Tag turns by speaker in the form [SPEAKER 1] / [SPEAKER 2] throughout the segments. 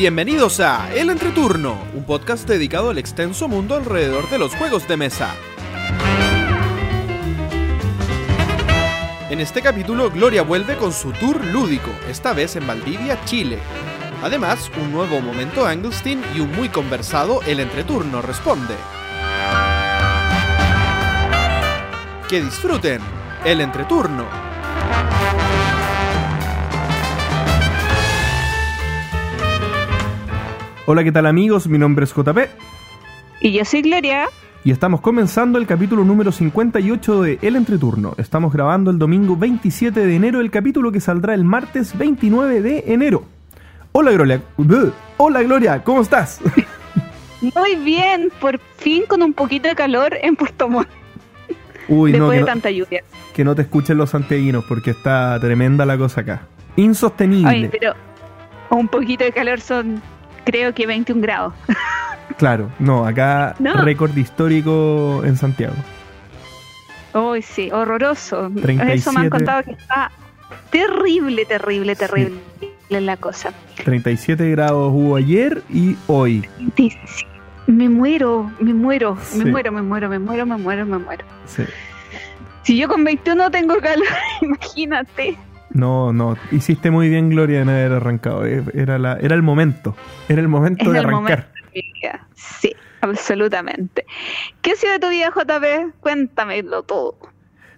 [SPEAKER 1] Bienvenidos a El Entreturno, un podcast dedicado al extenso mundo alrededor de los juegos de mesa. En este capítulo, Gloria vuelve con su tour lúdico, esta vez en Valdivia, Chile. Además, un nuevo momento Anglestein y un muy conversado El Entreturno responde. Que disfruten El Entreturno. Hola, ¿qué tal amigos? Mi nombre es JP.
[SPEAKER 2] Y yo soy Gloria.
[SPEAKER 1] Y estamos comenzando el capítulo número 58 de El Entreturno. Estamos grabando el domingo 27 de enero, el capítulo que saldrá el martes 29 de enero. Hola Gloria. Hola Gloria, ¿cómo estás?
[SPEAKER 2] Muy bien, por fin con un poquito de calor en Puerto Montt.
[SPEAKER 1] Uy,
[SPEAKER 2] Después
[SPEAKER 1] no,
[SPEAKER 2] de tanta lluvia.
[SPEAKER 1] Que no te escuchen los santiaguinos porque está tremenda la cosa acá. Insostenible.
[SPEAKER 2] Ay, pero un poquito de calor son creo que 21 grados.
[SPEAKER 1] Claro, no, acá
[SPEAKER 2] No.
[SPEAKER 1] récord histórico en Santiago.
[SPEAKER 2] Uy, sí, horroroso.
[SPEAKER 1] 37.
[SPEAKER 2] Eso me han contado que está terrible, terrible, terrible la cosa.
[SPEAKER 1] 37 grados hubo ayer y hoy.
[SPEAKER 2] Me muero, me muero, me muero, me muero, me muero, me muero, me muero.
[SPEAKER 1] Sí.
[SPEAKER 2] Si yo con 21 tengo calor, imagínate.
[SPEAKER 1] No, no, hiciste muy bien Gloria en haber arrancado. Era, la, era el momento. Era el momento
[SPEAKER 2] Es
[SPEAKER 1] de
[SPEAKER 2] el
[SPEAKER 1] arrancar.
[SPEAKER 2] momento de mi vida. Sí, absolutamente. ¿Qué ha sido de tu vida, JP? Cuéntamelo todo.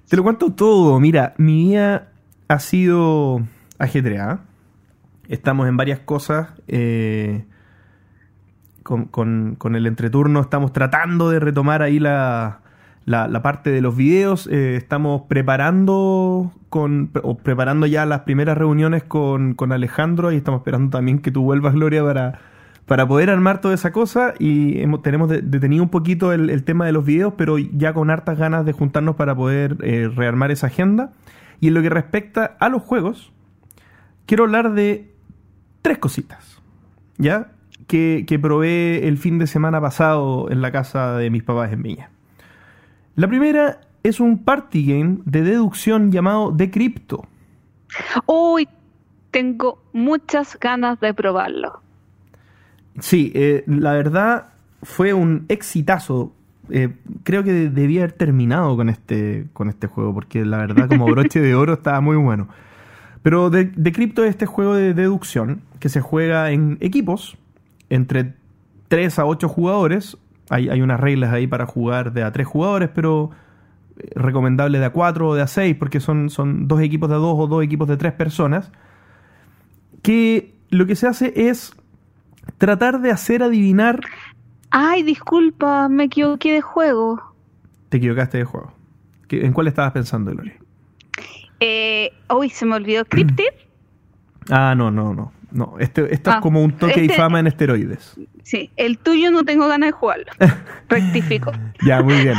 [SPEAKER 1] Te lo cuento todo. Mira, mi vida ha sido ajetreada. Estamos en varias cosas. eh, con, con- con el entreturno estamos tratando de retomar ahí la, la- parte de los videos. eh, estamos preparando con, o preparando ya las primeras reuniones con, con Alejandro y estamos esperando también que tú vuelvas, Gloria, para, para poder armar toda esa cosa. Y hemos, tenemos de- detenido un poquito el, el tema de los videos, pero ya con hartas ganas de juntarnos para poder eh, rearmar esa agenda. Y en lo que respecta a los juegos, quiero hablar de tres cositas. ¿Ya? Que, que probé el fin de semana pasado en la casa de mis papás en Viña. La primera es un party game de deducción llamado Decrypto.
[SPEAKER 2] Uy, tengo muchas ganas de probarlo.
[SPEAKER 1] Sí, eh, la verdad fue un exitazo. Eh, creo que de- debía haber terminado con este, con este juego, porque la verdad como broche de oro estaba muy bueno. Pero de, Decrypto es este juego de deducción que se juega en equipos entre 3 a 8 jugadores. Hay, hay unas reglas ahí para jugar de a 3 jugadores, pero eh, recomendable de a 4 o de a 6, porque son, son dos equipos de a 2 o dos equipos de 3 personas. Que lo que se hace es tratar de hacer adivinar.
[SPEAKER 2] Ay, disculpa, me equivoqué de juego.
[SPEAKER 1] Te equivocaste de juego. ¿Qué- ¿En cuál estabas pensando, Gloria?
[SPEAKER 2] Eh, uy, se me olvidó Cryptid.
[SPEAKER 1] Ah, no, no, no. No, este, esto es
[SPEAKER 2] Ah,
[SPEAKER 1] como un toque y
[SPEAKER 2] este-
[SPEAKER 1] fama en esteroides.
[SPEAKER 2] Sí, el tuyo no tengo ganas de jugarlo. Rectifico.
[SPEAKER 1] Ya, muy bien.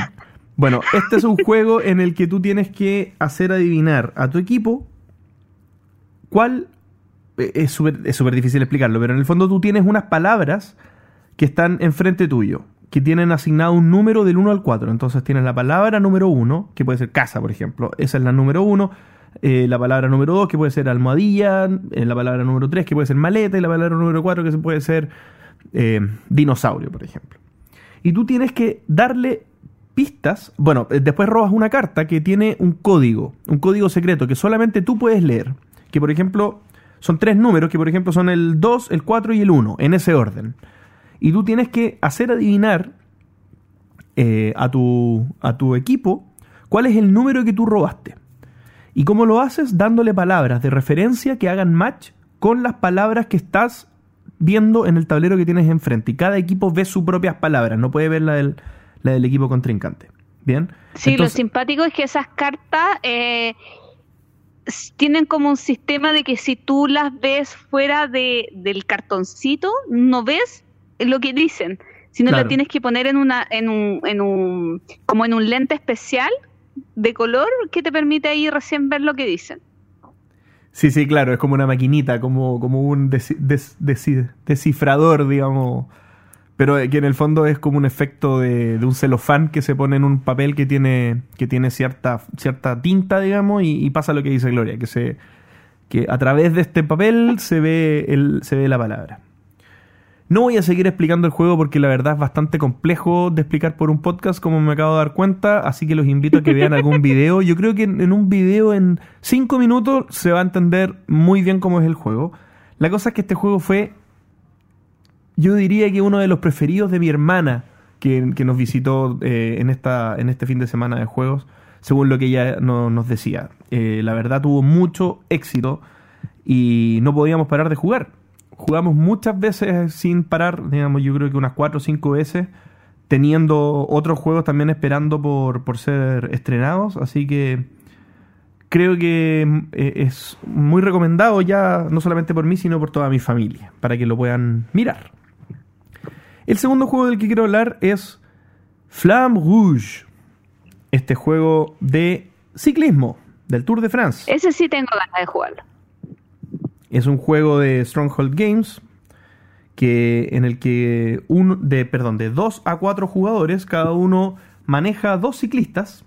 [SPEAKER 1] Bueno, este es un juego en el que tú tienes que hacer adivinar a tu equipo cuál... eh, Es súper es súper difícil explicarlo, pero en el fondo tú tienes unas palabras que están enfrente tuyo, que tienen asignado un número del 1 al 4. Entonces tienes la palabra número 1, que puede ser casa, por ejemplo. Esa es la número 1. Eh, la palabra número 2, que puede ser almohadilla. eh, la palabra número 3, que puede ser maleta. Y la palabra número 4, que puede ser eh, dinosaurio, por ejemplo. Y tú tienes que darle pistas. Bueno, después robas una carta que tiene un código, un código secreto que solamente tú puedes leer. Que por ejemplo son tres números, que por ejemplo son el 2, el 4 y el 1, en ese orden. Y tú tienes que hacer adivinar a, tu, a tu equipo cuál es el número que tú robaste. ¿Y cómo lo haces? Dándole palabras de referencia que hagan match con las palabras que estás viendo en el tablero que tienes enfrente. Y cada equipo ve sus propias palabras, no puede ver la del, la del equipo contrincante. ¿Bien?
[SPEAKER 2] Sí,
[SPEAKER 1] Entonces-
[SPEAKER 2] lo simpático es que esas cartas eh, tienen como un sistema de que si tú las ves fuera de, del cartoncito, no ves lo que dicen, sino
[SPEAKER 1] Claro.
[SPEAKER 2] la tienes que poner en una, en un, en un, como en un lente especial de color que te permite ahí recién ver lo que dicen.
[SPEAKER 1] Sí, sí, claro, es como una maquinita, como, como un desi- des- desi- descifrador, digamos. Pero eh, que en el fondo es como un efecto de, de un celofán que se pone en un papel que tiene, que tiene cierta, cierta tinta, digamos, y, y pasa lo que dice Gloria, que se que a través de este papel se ve el, se ve la palabra. No voy a seguir explicando el juego porque la verdad es bastante complejo de explicar por un podcast, como me acabo de dar cuenta, así que los invito a que vean algún video. Yo creo que en, un video en 5 minutos se va a entender muy bien cómo es el juego. La cosa es que este juego fue, yo diría que uno de los preferidos de mi hermana, que, nos visitó eh, en, esta, en este fin de semana de juegos, según lo que ella nos decía. Eh, la verdad tuvo mucho éxito y no podíamos parar de jugar jugamos muchas veces sin parar, digamos, yo creo que unas 4 o 5 veces, teniendo otros juegos también esperando por, por ser estrenados, así que creo que eh, es muy recomendado ya, no solamente por mí, sino por toda mi familia, para que lo puedan mirar. El segundo juego del que quiero hablar es Flamme Rouge, este juego de ciclismo del Tour de France.
[SPEAKER 2] Ese sí tengo ganas de jugarlo.
[SPEAKER 1] Es un juego de Stronghold Games que en el que uno de perdón, de 2 a 4 jugadores, cada uno maneja dos ciclistas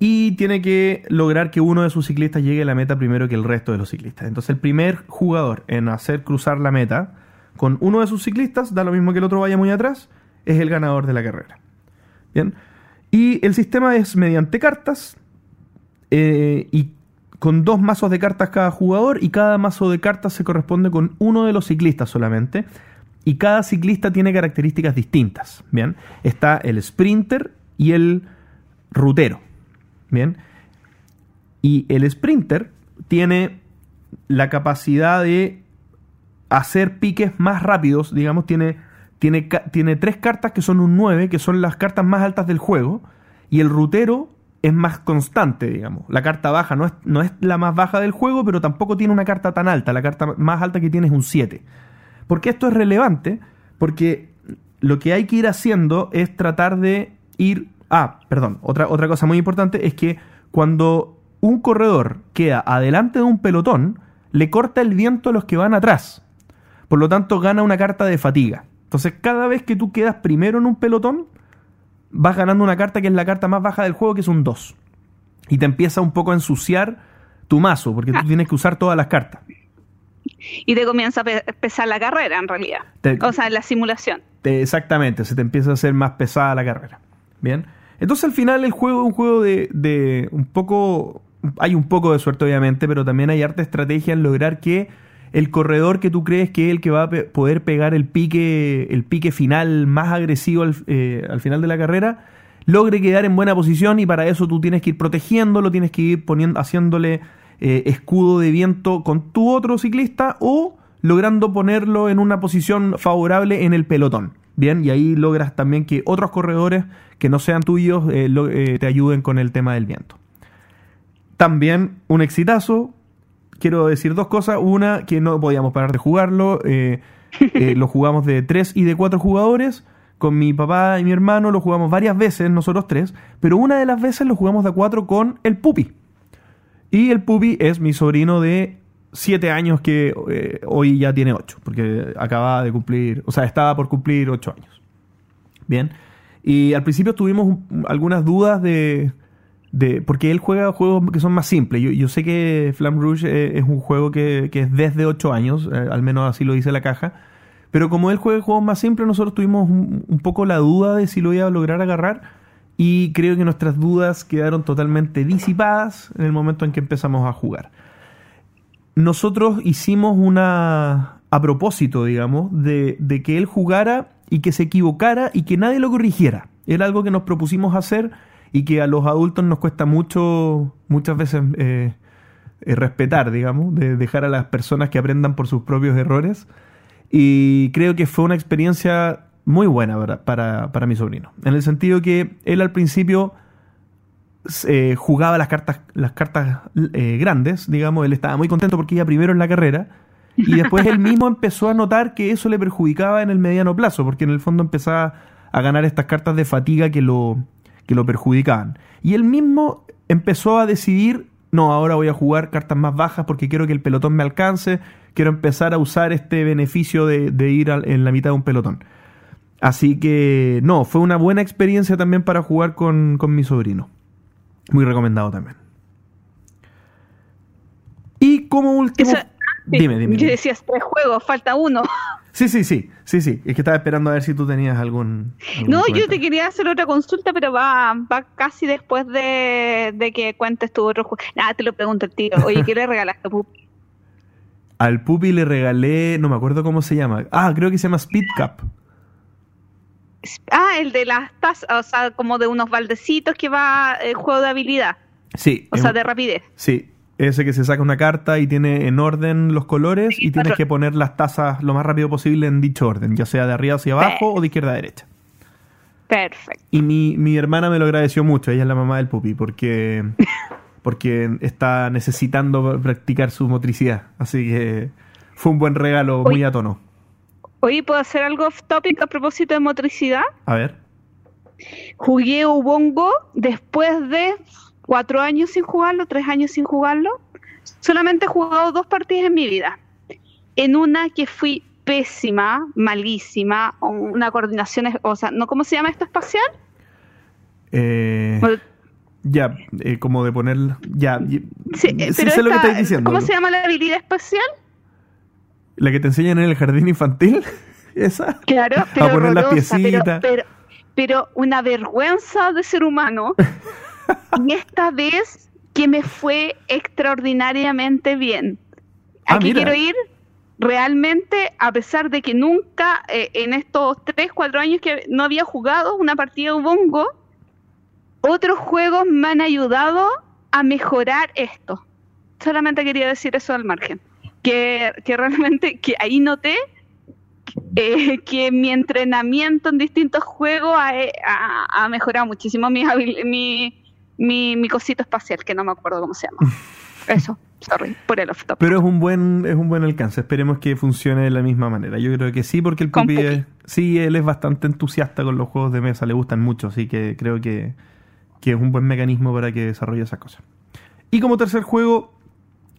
[SPEAKER 1] y tiene que lograr que uno de sus ciclistas llegue a la meta primero que el resto de los ciclistas. Entonces el primer jugador en hacer cruzar la meta con uno de sus ciclistas, da lo mismo que el otro vaya muy atrás, es el ganador de la carrera. Bien. Y el sistema es mediante cartas eh, y con dos mazos de cartas cada jugador y cada mazo de cartas se corresponde con uno de los ciclistas solamente. Y cada ciclista tiene características distintas. Bien, está el sprinter y el rutero. Bien, y el sprinter tiene la capacidad de hacer piques más rápidos, digamos, tiene, tiene, tiene tres cartas que son un 9, que son las cartas más altas del juego, y el rutero es más constante, digamos. La carta baja no es, no es la más baja del juego, pero tampoco tiene una carta tan alta. La carta más alta que tiene es un 7. ¿Por qué esto es relevante? Porque lo que hay que ir haciendo es tratar de ir... Ah, perdón, otra, otra cosa muy importante es que cuando un corredor queda adelante de un pelotón, le corta el viento a los que van atrás. Por lo tanto, gana una carta de fatiga. Entonces, cada vez que tú quedas primero en un pelotón, vas ganando una carta que es la carta más baja del juego, que es un 2. Y te empieza un poco a ensuciar tu mazo, porque tú ah. tienes que usar todas las cartas.
[SPEAKER 2] Y te comienza a pesar la carrera, en realidad. o sea, la simulación.
[SPEAKER 1] exactamente, se te empieza a hacer más pesada la carrera. Bien. Entonces al final el juego es un juego de, de un poco... Hay un poco de suerte obviamente, pero también hay arte estrategia en lograr que el corredor que tú crees que es el que va a poder pegar el pique, el pique final más agresivo eh, al, final de la carrera, logre quedar en buena posición y para eso tú tienes que ir protegiéndolo, tienes que ir poniendo, haciéndole eh, escudo de viento con tu otro ciclista o logrando ponerlo en una posición favorable en el pelotón. Bien, y ahí logras también que otros corredores que no sean tuyos eh, te ayuden con el tema del viento. También un exitazo, quiero decir dos cosas. Una, que no podíamos parar de jugarlo. Eh, eh, lo jugamos de tres y de cuatro jugadores. Con mi papá y mi hermano lo jugamos varias veces, nosotros tres. Pero una de las veces lo jugamos de a cuatro con el Pupi. Y el Pupi es mi sobrino de siete años que eh, hoy ya tiene ocho. Porque acaba de cumplir, o sea, estaba por cumplir ocho años. Bien. Y al principio tuvimos algunas dudas de porque él juega juegos que son más simples. Yo, sé que Flam Rouge eh, es, un juego que, es desde 8 años, eh, al menos así lo dice la caja. Pero como él juega juegos más simples, nosotros tuvimos un, poco la duda de si lo iba a lograr agarrar. Y creo que nuestras dudas quedaron totalmente disipadas en el momento en que empezamos a jugar. Nosotros hicimos una. a propósito, digamos, de, de que él jugara y que se equivocara y que nadie lo corrigiera. Era algo que nos propusimos hacer y que a los adultos nos cuesta mucho, muchas veces eh, eh, respetar, digamos, de dejar a las personas que aprendan por sus propios errores. Y creo que fue una experiencia muy buena para, para, mi sobrino. En el sentido que él al principio eh, jugaba las cartas, las cartas grandes, digamos, él estaba muy contento porque iba primero en la carrera. Y después él mismo empezó a notar que eso le perjudicaba en el mediano plazo, porque en el fondo empezaba a ganar estas cartas de fatiga que lo, que lo perjudicaban. Y él mismo empezó a decidir, no, ahora voy a jugar cartas más bajas porque quiero que el pelotón me alcance, quiero empezar a usar este beneficio de, ir en la mitad de un pelotón. Así que, no, fue una buena experiencia también para jugar con, mi sobrino. Muy recomendado también. Y como último... Dime, dime.
[SPEAKER 2] Yo
[SPEAKER 1] dime.
[SPEAKER 2] decía tres juegos, falta uno.
[SPEAKER 1] Sí, sí, sí, sí, sí. Es que estaba esperando a ver si tú tenías algún... algún
[SPEAKER 2] No, yo te quería hacer otra consulta, pero va, va casi después de, de que cuentes tu otro juego. Nada, te lo pregunto el tiro. Oye, ¿qué le regalaste, Pupi?
[SPEAKER 1] Al Pupi le regalé, no me acuerdo cómo se llama. Ah, creo que se llama Speed Cup.
[SPEAKER 2] Ah, el de las tazas, o sea, como de unos baldecitos que va el juego de habilidad,
[SPEAKER 1] Sí.
[SPEAKER 2] o sea, de rapidez.
[SPEAKER 1] Sí, ese que se saca una carta y tiene en orden los colores y tienes que poner las tazas lo más rápido posible en dicho orden, ya sea de arriba hacia abajo o de izquierda a derecha.
[SPEAKER 2] Perfecto.
[SPEAKER 1] Y mi, mi hermana me lo agradeció mucho, ella es la mamá del pupi, porque, porque está necesitando practicar su motricidad. Así que fue un buen regalo, muy a tono.
[SPEAKER 2] Oye, ¿puedo hacer algo off topic a propósito de motricidad?
[SPEAKER 1] A ver.
[SPEAKER 2] Jugué Ubongo después de cuatro años sin jugarlo, tres años sin jugarlo. Solamente he jugado dos partidas en mi vida. En una que fui pésima, malísima, una coordinación, o sea, ¿no cómo se llama esto espacial?
[SPEAKER 1] Eh, ya, eh, como de poner... Ya,
[SPEAKER 2] Sí,
[SPEAKER 1] sí
[SPEAKER 2] eh,
[SPEAKER 1] sé
[SPEAKER 2] pero
[SPEAKER 1] lo que estáis diciendo.
[SPEAKER 2] ¿Cómo se llama la habilidad espacial?
[SPEAKER 1] La que te enseñan en el jardín infantil, esa.
[SPEAKER 2] Claro, pero
[SPEAKER 1] poner las
[SPEAKER 2] horrorosa, pero,
[SPEAKER 1] piecitas.
[SPEAKER 2] pero, pero una vergüenza de ser humano. y esta vez que me fue extraordinariamente bien.
[SPEAKER 1] Ah,
[SPEAKER 2] Aquí quiero ir realmente, a pesar de que nunca eh, en estos 3, 4 años que no había jugado una partida de Ubongo, otros juegos me han ayudado a mejorar esto. Solamente quería decir eso al margen. Que, que realmente, que ahí noté eh, que mi entrenamiento en distintos juegos ha, ha- ha mejorado muchísimo mi, mi, mi, mi cosito espacial, que no me acuerdo cómo se llama. Eso, sorry, por el off top.
[SPEAKER 1] Pero es un buen es un buen alcance. Esperemos que funcione de la misma manera. Yo creo que sí, porque el Pupi. es- sí, él es bastante entusiasta con los juegos de mesa, le gustan mucho, así que creo que, que es un buen mecanismo para que desarrolle esas cosas. Y como tercer juego,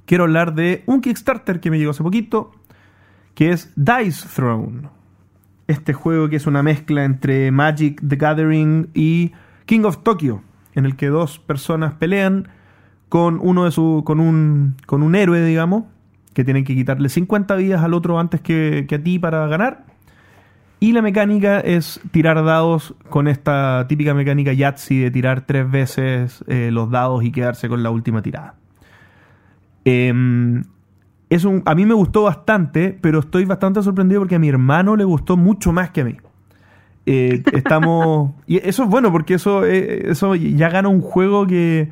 [SPEAKER 1] quiero hablar de un Kickstarter que me llegó hace poquito, que es Dice Throne. Este juego que es una mezcla entre Magic the Gathering y King of Tokyo, en el que dos personas pelean con uno de su con un con un héroe, digamos, que tienen que quitarle 50 vidas al otro antes que, que a ti para ganar. Y la mecánica es tirar dados con esta típica mecánica Yahtzee de tirar tres veces eh, los dados y quedarse con la última tirada. Un, a mí me gustó bastante, pero estoy bastante sorprendido porque a mi hermano le gustó mucho más que a mí. Eh, estamos. y eso es bueno porque eso, eh, eso ya gana un juego que,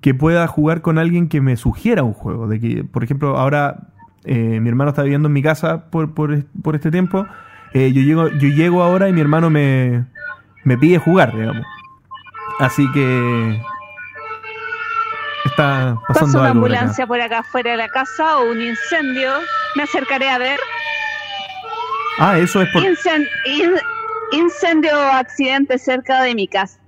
[SPEAKER 1] que pueda jugar con alguien que me sugiera un juego. De que, por ejemplo, ahora eh, mi hermano está viviendo en mi casa por, por, por este tiempo. Yo, llego, yo llego ahora y mi hermano me, me pide jugar, digamos. Así que. Está
[SPEAKER 2] Pasa
[SPEAKER 1] pasando
[SPEAKER 2] una
[SPEAKER 1] algo. por acá.
[SPEAKER 2] ambulancia por acá afuera de la casa o un incendio. Me acercaré a ver.
[SPEAKER 1] Ah, eso es por.
[SPEAKER 2] Incen- in- incendio o accidente cerca de mi casa.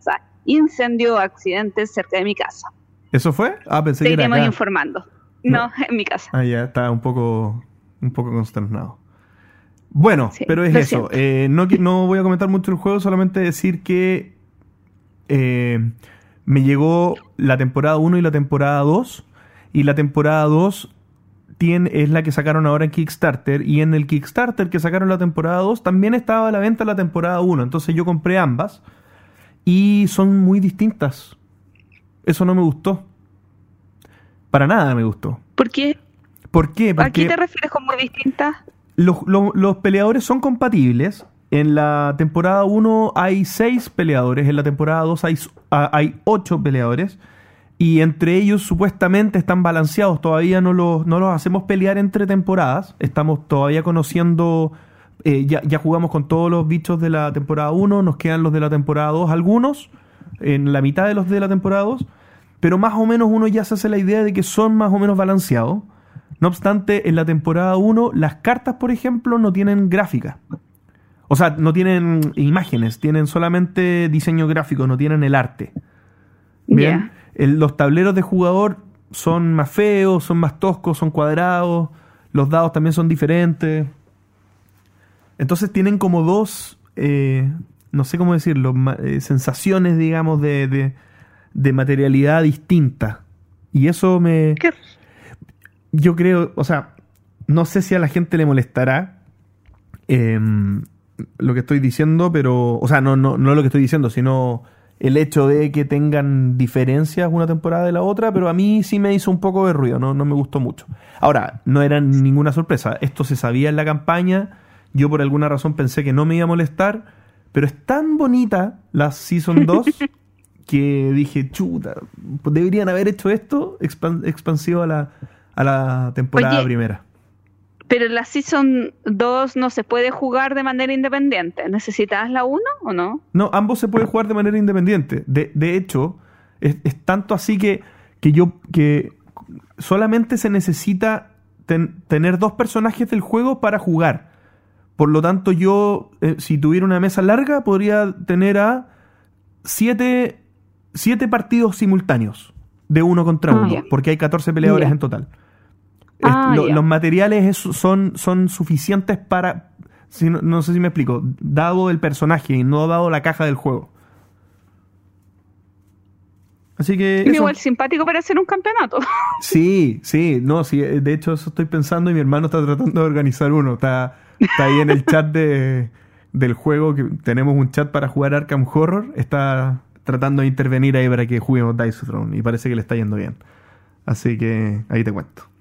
[SPEAKER 2] Incendio o accidente cerca de mi casa.
[SPEAKER 1] ¿Eso fue? Ah, pensé
[SPEAKER 2] Te
[SPEAKER 1] que era
[SPEAKER 2] iremos
[SPEAKER 1] acá.
[SPEAKER 2] informando.
[SPEAKER 1] No.
[SPEAKER 2] No, en mi casa.
[SPEAKER 1] Ah, ya, está un poco, un poco consternado. Bueno,
[SPEAKER 2] Sí,
[SPEAKER 1] pero es eso. Eh, no voy a comentar mucho el juego, solamente decir que eh, me llegó la temporada 1 y la temporada 2. Y la temporada 2 tiene, es la que sacaron ahora en Kickstarter. Y en el Kickstarter que sacaron la temporada 2 también estaba a la venta la temporada 1. Entonces yo compré ambas. Y son muy distintas. Eso no me gustó. Para nada me gustó.
[SPEAKER 2] ¿Por qué?
[SPEAKER 1] ¿Por qué?
[SPEAKER 2] ¿A
[SPEAKER 1] Porque
[SPEAKER 2] qué te refieres con muy distintas?
[SPEAKER 1] los, los- los peleadores son compatibles. En la temporada 1 hay 6 peleadores, en la temporada 2 hay, ah, hay 8 peleadores. Y entre ellos supuestamente están balanceados. Todavía no los, no los hacemos pelear entre temporadas. Estamos todavía conociendo. eh, ya, ya jugamos con todos los bichos de la temporada 1. Nos quedan los de la temporada 2, algunos. En la mitad de los de la temporada 2. Pero más o menos uno ya se hace la idea de que son más o menos balanceados. No obstante, en la temporada 1, las cartas, por ejemplo, no tienen gráfica. O sea, no tienen imágenes, tienen solamente diseño gráfico, no tienen el arte. Bien. El- los tableros de jugador son más feos, son más toscos, son cuadrados. Los dados también son diferentes. Entonces tienen como dos, eh, no sé cómo decirlo, eh, sensaciones, digamos, de, de, de materialidad distinta. Y eso me,
[SPEAKER 2] ¿Qué?
[SPEAKER 1] yo creo, o sea, no sé si a la gente le molestará em, lo que estoy diciendo, pero, o sea, no, no, no lo que estoy diciendo, sino el hecho de que tengan diferencias una temporada de la otra, pero a mí sí me hizo un poco de ruido, no, no me gustó mucho. Ahora, no era ninguna sorpresa, esto se sabía en la campaña, yo por alguna razón pensé que no me iba a molestar, pero es tan bonita la Season 2 que dije, chuta, deberían haber hecho esto expansivo a la, a la temporada primera.
[SPEAKER 2] Pero la Season 2 no se puede jugar de manera independiente. ¿Necesitas la 1 o no?
[SPEAKER 1] No, ambos se pueden jugar de manera independiente. De, de hecho, es, tanto así que, que yo que solamente se necesita tener dos personajes del juego para jugar. Por lo tanto, yo, eh, si tuviera una mesa larga, podría tener a siete, siete partidos simultáneos de uno contra ah, uno, porque hay 14 peleadores en total. Ah, los materiales son, son suficientes para. no, sé si me explico. Dado el personaje y no dado la caja del juego. Así que.
[SPEAKER 2] Igual simpático para hacer un campeonato.
[SPEAKER 1] Sí, sí, no, sí. De hecho, eso estoy pensando y mi hermano está tratando de organizar uno. Está, está ahí en el chat de, del juego. que Tenemos un chat para jugar Arkham Horror. Está tratando de intervenir ahí para que juguemos Dice Throne y parece que le está yendo bien. Así que ahí te cuento.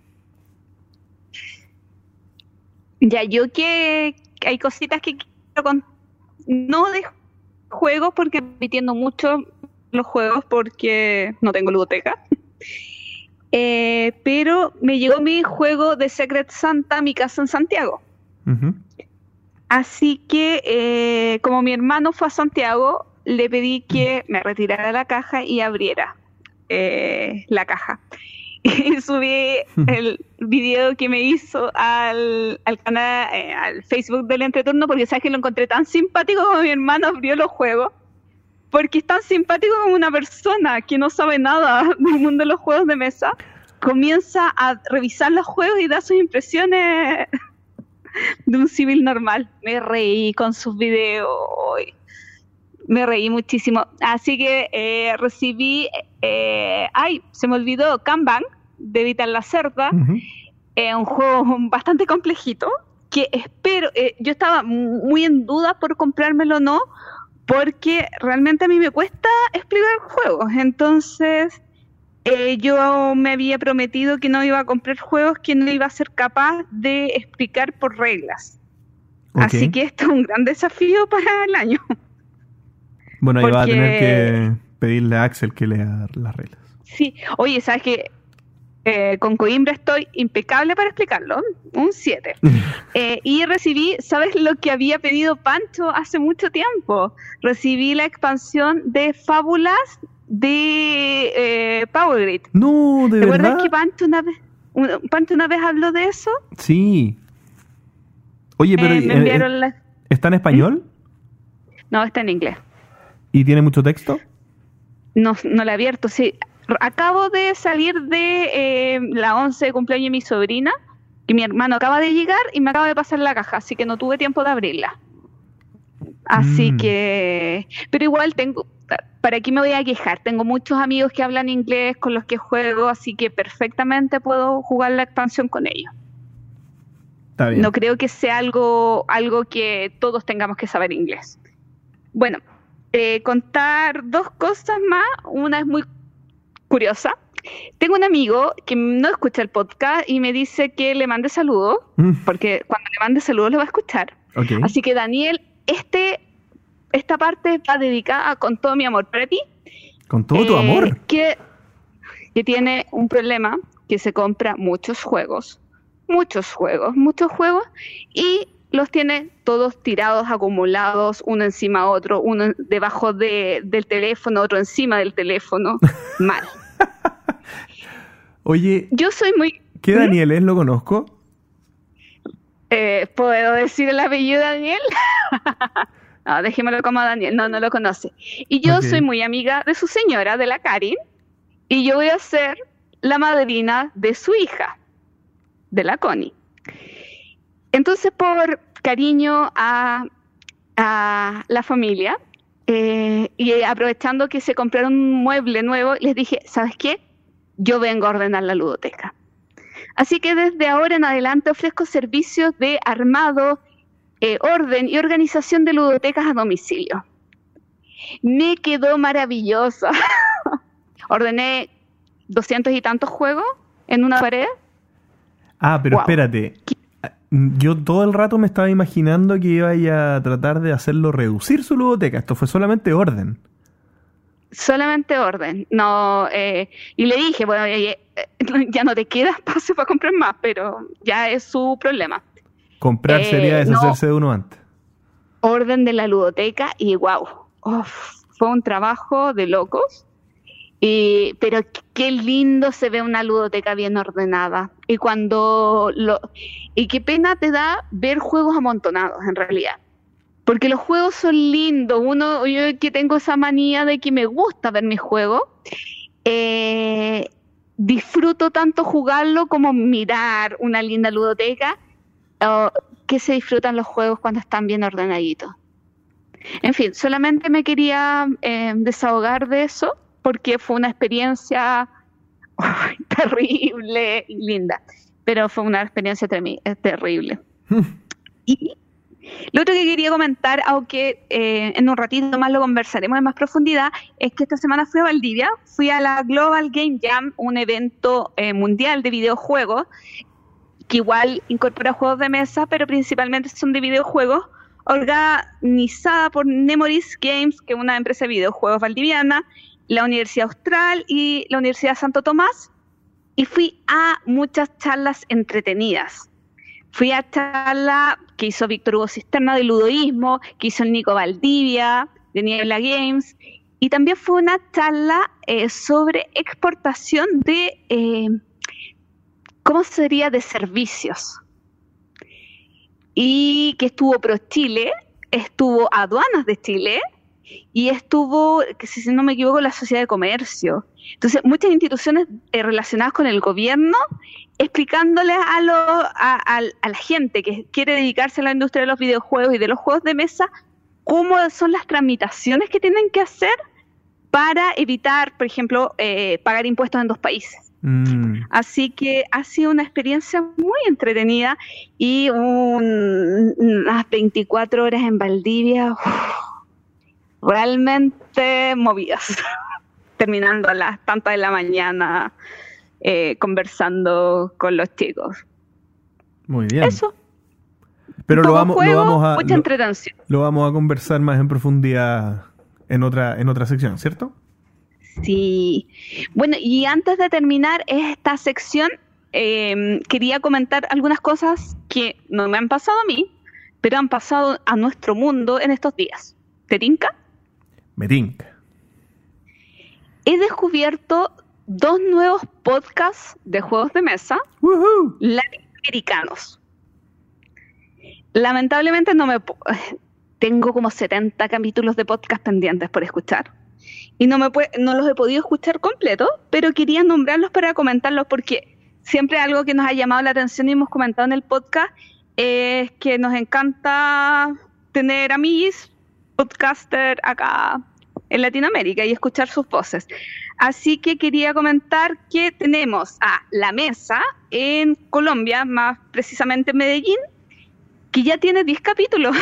[SPEAKER 2] Ya, yo que hay cositas que quiero con... No de juegos porque repitiendo mucho los juegos porque no tengo ludoteca. Eh, pero me llegó mi juego de Secret Santa mi casa en Santiago. Así que eh, como mi hermano fue a Santiago, le pedí que me retirara la caja y abriera eh, la caja. Y subí el video que me hizo al, al canal, eh, al Facebook del entreturno, porque sabes que lo encontré tan simpático como mi hermano abrió los juegos. Porque es tan simpático como una persona que no sabe nada del mundo de los juegos de mesa, comienza a revisar los juegos y da sus impresiones de un civil normal. Me reí con sus videos me reí muchísimo. Así que eh, recibí, eh, ay, se me olvidó, Kanban, de Vital la Cerda, eh, un juego bastante complejito, que espero, yo estaba muy en duda por comprármelo o no, porque realmente a mí me cuesta explicar juegos, entonces... yo me había prometido que no iba a comprar juegos que no iba a ser capaz de explicar por reglas. Así que esto es un gran desafío para el año.
[SPEAKER 1] Bueno, ahí va a tener que pedirle a Axel que lea las reglas.
[SPEAKER 2] Sí, oye, ¿sabes qué? Eh, con Coimbra estoy impecable para explicarlo, un 7. Eh, y recibí, ¿sabes lo que había pedido Pancho hace mucho tiempo? Recibí la expansión de Fábulas de eh, Power Grid.
[SPEAKER 1] No, de verdad. ¿Recuerdas
[SPEAKER 2] que Pancho una, vez, Pancho una vez habló de eso?
[SPEAKER 1] Sí. Oye, pero ¿está en español?
[SPEAKER 2] No, está en inglés.
[SPEAKER 1] ¿Y tiene mucho texto?
[SPEAKER 2] No, no la he abierto, sí. Acabo de salir de eh, la 11 de cumpleaños de mi sobrina, que mi hermano acaba de llegar y me acaba de pasar la caja, así que no tuve tiempo de abrirla. Así mm. que, pero igual tengo, ¿para qué me voy a quejar? Tengo muchos amigos que hablan inglés con los que juego, así que perfectamente puedo jugar la expansión con ellos. Está bien. No creo que sea algo, algo que todos tengamos que saber inglés. Bueno, eh, contar dos cosas más. Una es muy curiosa. Tengo un amigo que no escucha el podcast y me dice que le mande saludos, mm. porque cuando le mande saludos lo va a escuchar. Así que Daniel, este, esta parte va dedicada con todo mi amor para ti.
[SPEAKER 1] Con todo tu amor.
[SPEAKER 2] Eh, que, que tiene un problema, que se compra muchos juegos, muchos juegos, muchos juegos, y los tiene todos tirados, acumulados, uno encima de otro, uno debajo del teléfono, otro encima del teléfono. Mal.
[SPEAKER 1] Oye.
[SPEAKER 2] Yo soy muy.
[SPEAKER 1] ¿Qué Daniel es? ¿Lo conozco?
[SPEAKER 2] Eh, ¿Puedo decir el apellido Daniel? no, déjemelo como Daniel. No, no lo conoce. Y yo soy muy amiga de su señora, de la Karin, y yo voy a ser la madrina de su hija, de la Connie. Entonces, por cariño a, la familia eh, y aprovechando que se compraron un mueble nuevo, les dije, ¿sabes qué? Yo vengo a ordenar la ludoteca. Así que desde ahora en adelante ofrezco servicios de armado, eh, orden y organización de ludotecas a domicilio. Me quedó maravilloso. Ordené doscientos y tantos juegos en una pared.
[SPEAKER 1] Ah, pero espérate. Yo todo el rato me estaba imaginando que iba a tratar de hacerlo reducir su ludoteca. Esto fue solamente orden.
[SPEAKER 2] Solamente orden. No, eh, y le dije, bueno, ya no te queda espacio para comprar más, pero ya es su problema.
[SPEAKER 1] Comprar sería eh, deshacerse de uno antes.
[SPEAKER 2] Orden de la ludoteca y wow, fue un trabajo de locos. Y, pero qué lindo se ve una ludoteca bien ordenada. Y cuando lo. Y qué pena te da ver juegos amontonados, en realidad. Porque los juegos son lindos. Uno, yo que tengo esa manía de que me gusta ver mis juegos. Eh, disfruto tanto jugarlo como mirar una linda ludoteca. que se disfrutan los juegos cuando están bien ordenaditos. En fin, solamente me quería eh, desahogar de eso porque fue una experiencia terrible y linda, pero fue una experiencia eh, terrible. y lo otro que quería comentar, aunque eh, en un ratito más lo conversaremos en más profundidad, es que esta semana fui a Valdivia, fui a la Global Game Jam, un evento eh, mundial de videojuegos, que igual incorpora juegos de mesa, pero principalmente son de videojuegos, organizada por Nemoris Games, que es una empresa de videojuegos valdiviana, la Universidad Austral y la Universidad Santo Tomás, y fui a muchas charlas entretenidas. Fui a charla que hizo Víctor Hugo Cisterna de ludoísmo, que hizo el Nico Valdivia de Niebla Games, y también fue una charla eh, sobre exportación de, eh, ¿cómo sería?, de servicios. Y que estuvo Pro Chile, estuvo Aduanas de Chile, y estuvo, si no me equivoco, la Sociedad de Comercio. Entonces, muchas instituciones eh, relacionadas con el gobierno explicándoles a, lo, a, la gente que quiere dedicarse a la industria de los videojuegos y de los juegos de mesa cómo son las tramitaciones que tienen que hacer para evitar, por ejemplo, eh, pagar impuestos en dos países. Mm. Así que ha sido una experiencia muy entretenida y unas 24 horas en Valdivia realmente movidas, terminando a las tantas de la mañana eh, conversando con los chicos.
[SPEAKER 1] Muy bien.
[SPEAKER 2] Eso.
[SPEAKER 1] Pero lo vamos, lo vamos a lo, vamos a conversar más en profundidad en otra en otra sección, ¿cierto?
[SPEAKER 2] Sí. Bueno, y antes de terminar esta sección, em, quería comentar algunas cosas que no me han pasado a mí, pero han pasado a nuestro mundo en estos días. ¿Te tinca?
[SPEAKER 1] Merink.
[SPEAKER 2] He descubierto dos nuevos podcasts de juegos de mesa latinoamericanos. Lamentablemente no me tengo como 70 capítulos de podcast pendientes por escuchar y no me no los he podido escuchar completos, pero quería nombrarlos para comentarlos porque siempre algo que nos ha llamado la atención y hemos comentado en el podcast es que nos encanta tener amigos podcaster acá en Latinoamérica y escuchar sus voces. Así que quería comentar que tenemos a La Mesa en Colombia, más precisamente en Medellín, que ya tiene 10 capítulos.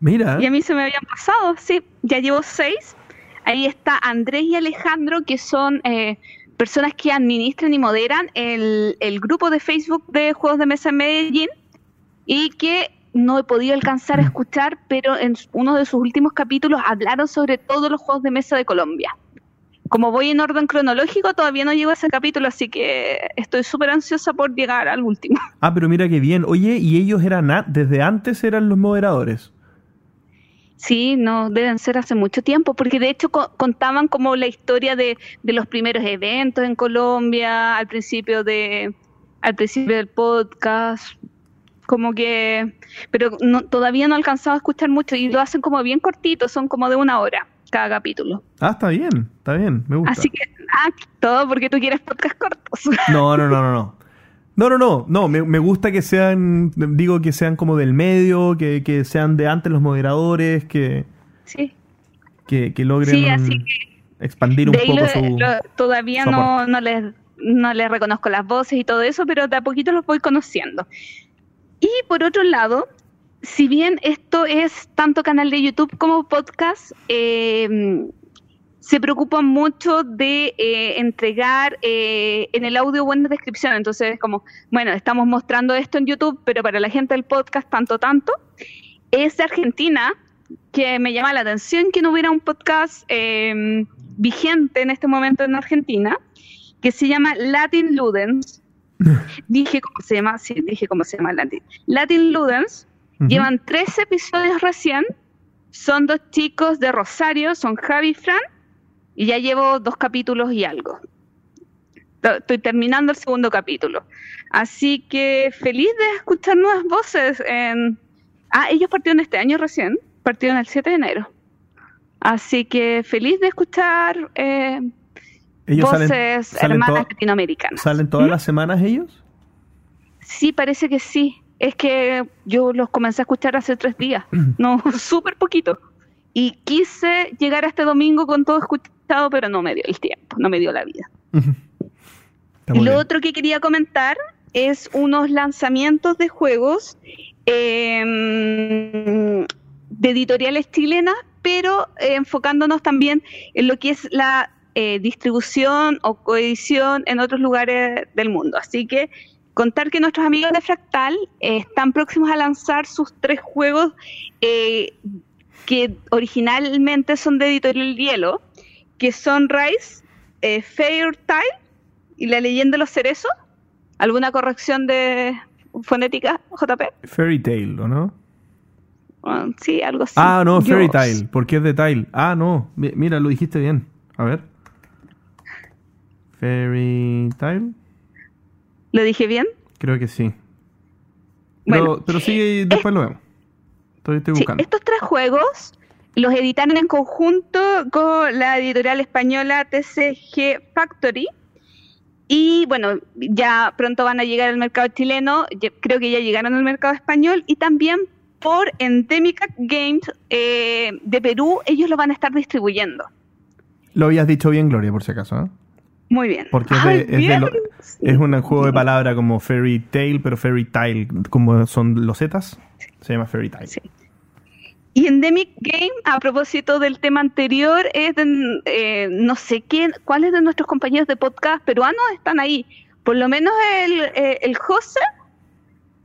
[SPEAKER 1] Mira.
[SPEAKER 2] Y a mí se me habían pasado, sí, ya llevo 6. Ahí está Andrés y Alejandro, que son eh, personas que administran y moderan el, el grupo de Facebook de Juegos de Mesa en Medellín y que no he podido alcanzar a mm. escuchar, pero en uno de sus últimos capítulos hablaron sobre todos los juegos de mesa de Colombia. Como voy en orden cronológico, todavía no llego a ese capítulo, así que estoy súper ansiosa por llegar al último.
[SPEAKER 1] Ah, pero mira qué bien. Oye, ¿y ellos eran, desde antes eran los moderadores?
[SPEAKER 2] Sí, no, deben ser hace mucho tiempo, porque de hecho contaban como la historia de, de los primeros eventos en Colombia, al principio de al principio del podcast, como que, pero no, todavía no he alcanzado a escuchar mucho y lo hacen como bien cortito, son como de una hora cada capítulo.
[SPEAKER 1] Ah, está bien, está bien, me gusta.
[SPEAKER 2] Así que, ah, todo porque tú quieres podcast cortos.
[SPEAKER 1] No, no, no, no, no. No, no, no, no, me, me gusta que sean, digo que sean como del medio, que, que sean de antes los moderadores, que...
[SPEAKER 2] Sí.
[SPEAKER 1] Que, que logren expandir un poco su...
[SPEAKER 2] todavía no, no les no les reconozco las voces y todo eso, pero de a poquito los voy conociendo. Y por otro lado, si bien esto es tanto canal de YouTube como podcast, eh, se preocupan mucho de eh, entregar eh, en el audio buenas descripciones. Entonces, como, bueno, estamos mostrando esto en YouTube, pero para la gente del podcast, tanto, tanto. Es de Argentina, que me llama la atención que no hubiera un podcast vigente en este momento en Argentina, que se llama Latin Ludens. dije cómo se llama, sí, dije cómo se llama Latin. Latin Ludens. Llevan tres episodios recién. Son dos chicos de Rosario, son Javi y Fran y ya llevo dos capítulos y algo. Estoy terminando el segundo capítulo. Así que feliz de escuchar nuevas voces. En... Ah, ellos partieron este año recién, partieron el 7 de enero. Así que feliz de escuchar eh, voces hermanas latinoamericanas.
[SPEAKER 1] ¿Salen todas las semanas ellos?
[SPEAKER 2] Sí, parece que sí. Es que yo los comencé a escuchar hace tres días. no, súper poquito. Y quise llegar a este domingo con todo escuchado pero no me dio el tiempo, no me dio la vida. y lo otro que quería comentar es unos lanzamientos de juegos em, de editoriales chilenas, pero eh, enfocándonos también en lo que es la eh, distribución o coedición en otros lugares del mundo. Así que contar que nuestros amigos de Fractal eh, están próximos a lanzar sus tres juegos que originalmente son de Editorial Hielo, que son Rice, eh, Fair Tile y la leyenda de los cerezos. ¿Alguna corrección de fonética, JP?
[SPEAKER 1] Fairy Tale, ¿o no?
[SPEAKER 2] Ah, sí, algo así.
[SPEAKER 1] Ah, no, Fairy Tale, porque es de Tile. Ah, no, mira, lo dijiste bien. A ver. Fairy Tile.
[SPEAKER 2] ¿Lo dije bien?
[SPEAKER 1] Creo que sí. Pero, pero sí, después lo vemos. Estoy, buscando.
[SPEAKER 2] estos tres juegos los editaron en conjunto con la editorial española TCG Factory. Y bueno, ya pronto van a llegar al mercado chileno, creo que ya llegaron al mercado español y también por Endemic Games eh, de Perú, ellos lo van a estar distribuyendo.
[SPEAKER 1] Lo habías dicho bien, Gloria, por si acaso. ¿eh?
[SPEAKER 2] Muy bien.
[SPEAKER 1] Porque es, un juego de palabra como Fairy Tale, pero Fairy Tile, como son los zetas, se llama Fairy Tile. Sí.
[SPEAKER 2] Y Endemic Game, a propósito del tema anterior, es de, eh, no sé quién, cuáles de nuestros compañeros de podcast peruanos están ahí. Por lo menos el, eh, el José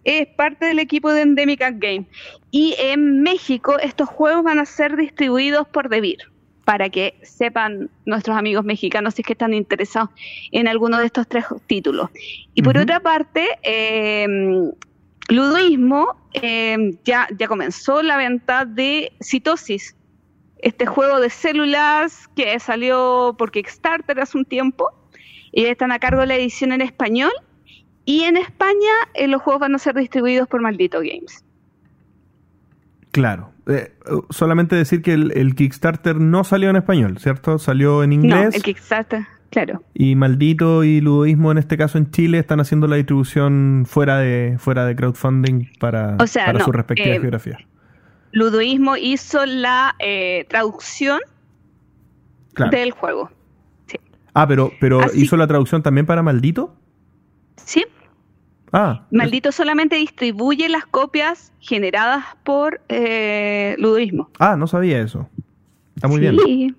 [SPEAKER 2] es parte del equipo de Endemic Game. Y en México estos juegos van a ser distribuidos por Devir, para que sepan nuestros amigos mexicanos si es que están interesados en alguno de estos tres títulos. Y por otra parte, eh, Ludoísmo eh, ya, ya comenzó la venta de Citosis, este juego de células que salió por Kickstarter hace un tiempo. Y están a cargo de la edición en español. Y en España eh, los juegos van a ser distribuidos por Maldito Games.
[SPEAKER 1] Claro. Eh, solamente decir que el, el, Kickstarter no salió en español, ¿cierto? Salió en inglés. No,
[SPEAKER 2] el Kickstarter. Claro.
[SPEAKER 1] Y Maldito y Ludoísmo, en este caso en Chile, están haciendo la distribución fuera de, fuera de crowdfunding para, para su respectiva eh, geografía.
[SPEAKER 2] Ludoísmo hizo la eh, traducción del juego.
[SPEAKER 1] Ah, pero, pero hizo la traducción también para Maldito.
[SPEAKER 2] Sí.
[SPEAKER 1] Ah.
[SPEAKER 2] Maldito solamente distribuye las copias generadas por eh, Ludoísmo.
[SPEAKER 1] Ah, no sabía eso. Está muy bien.
[SPEAKER 2] Sí,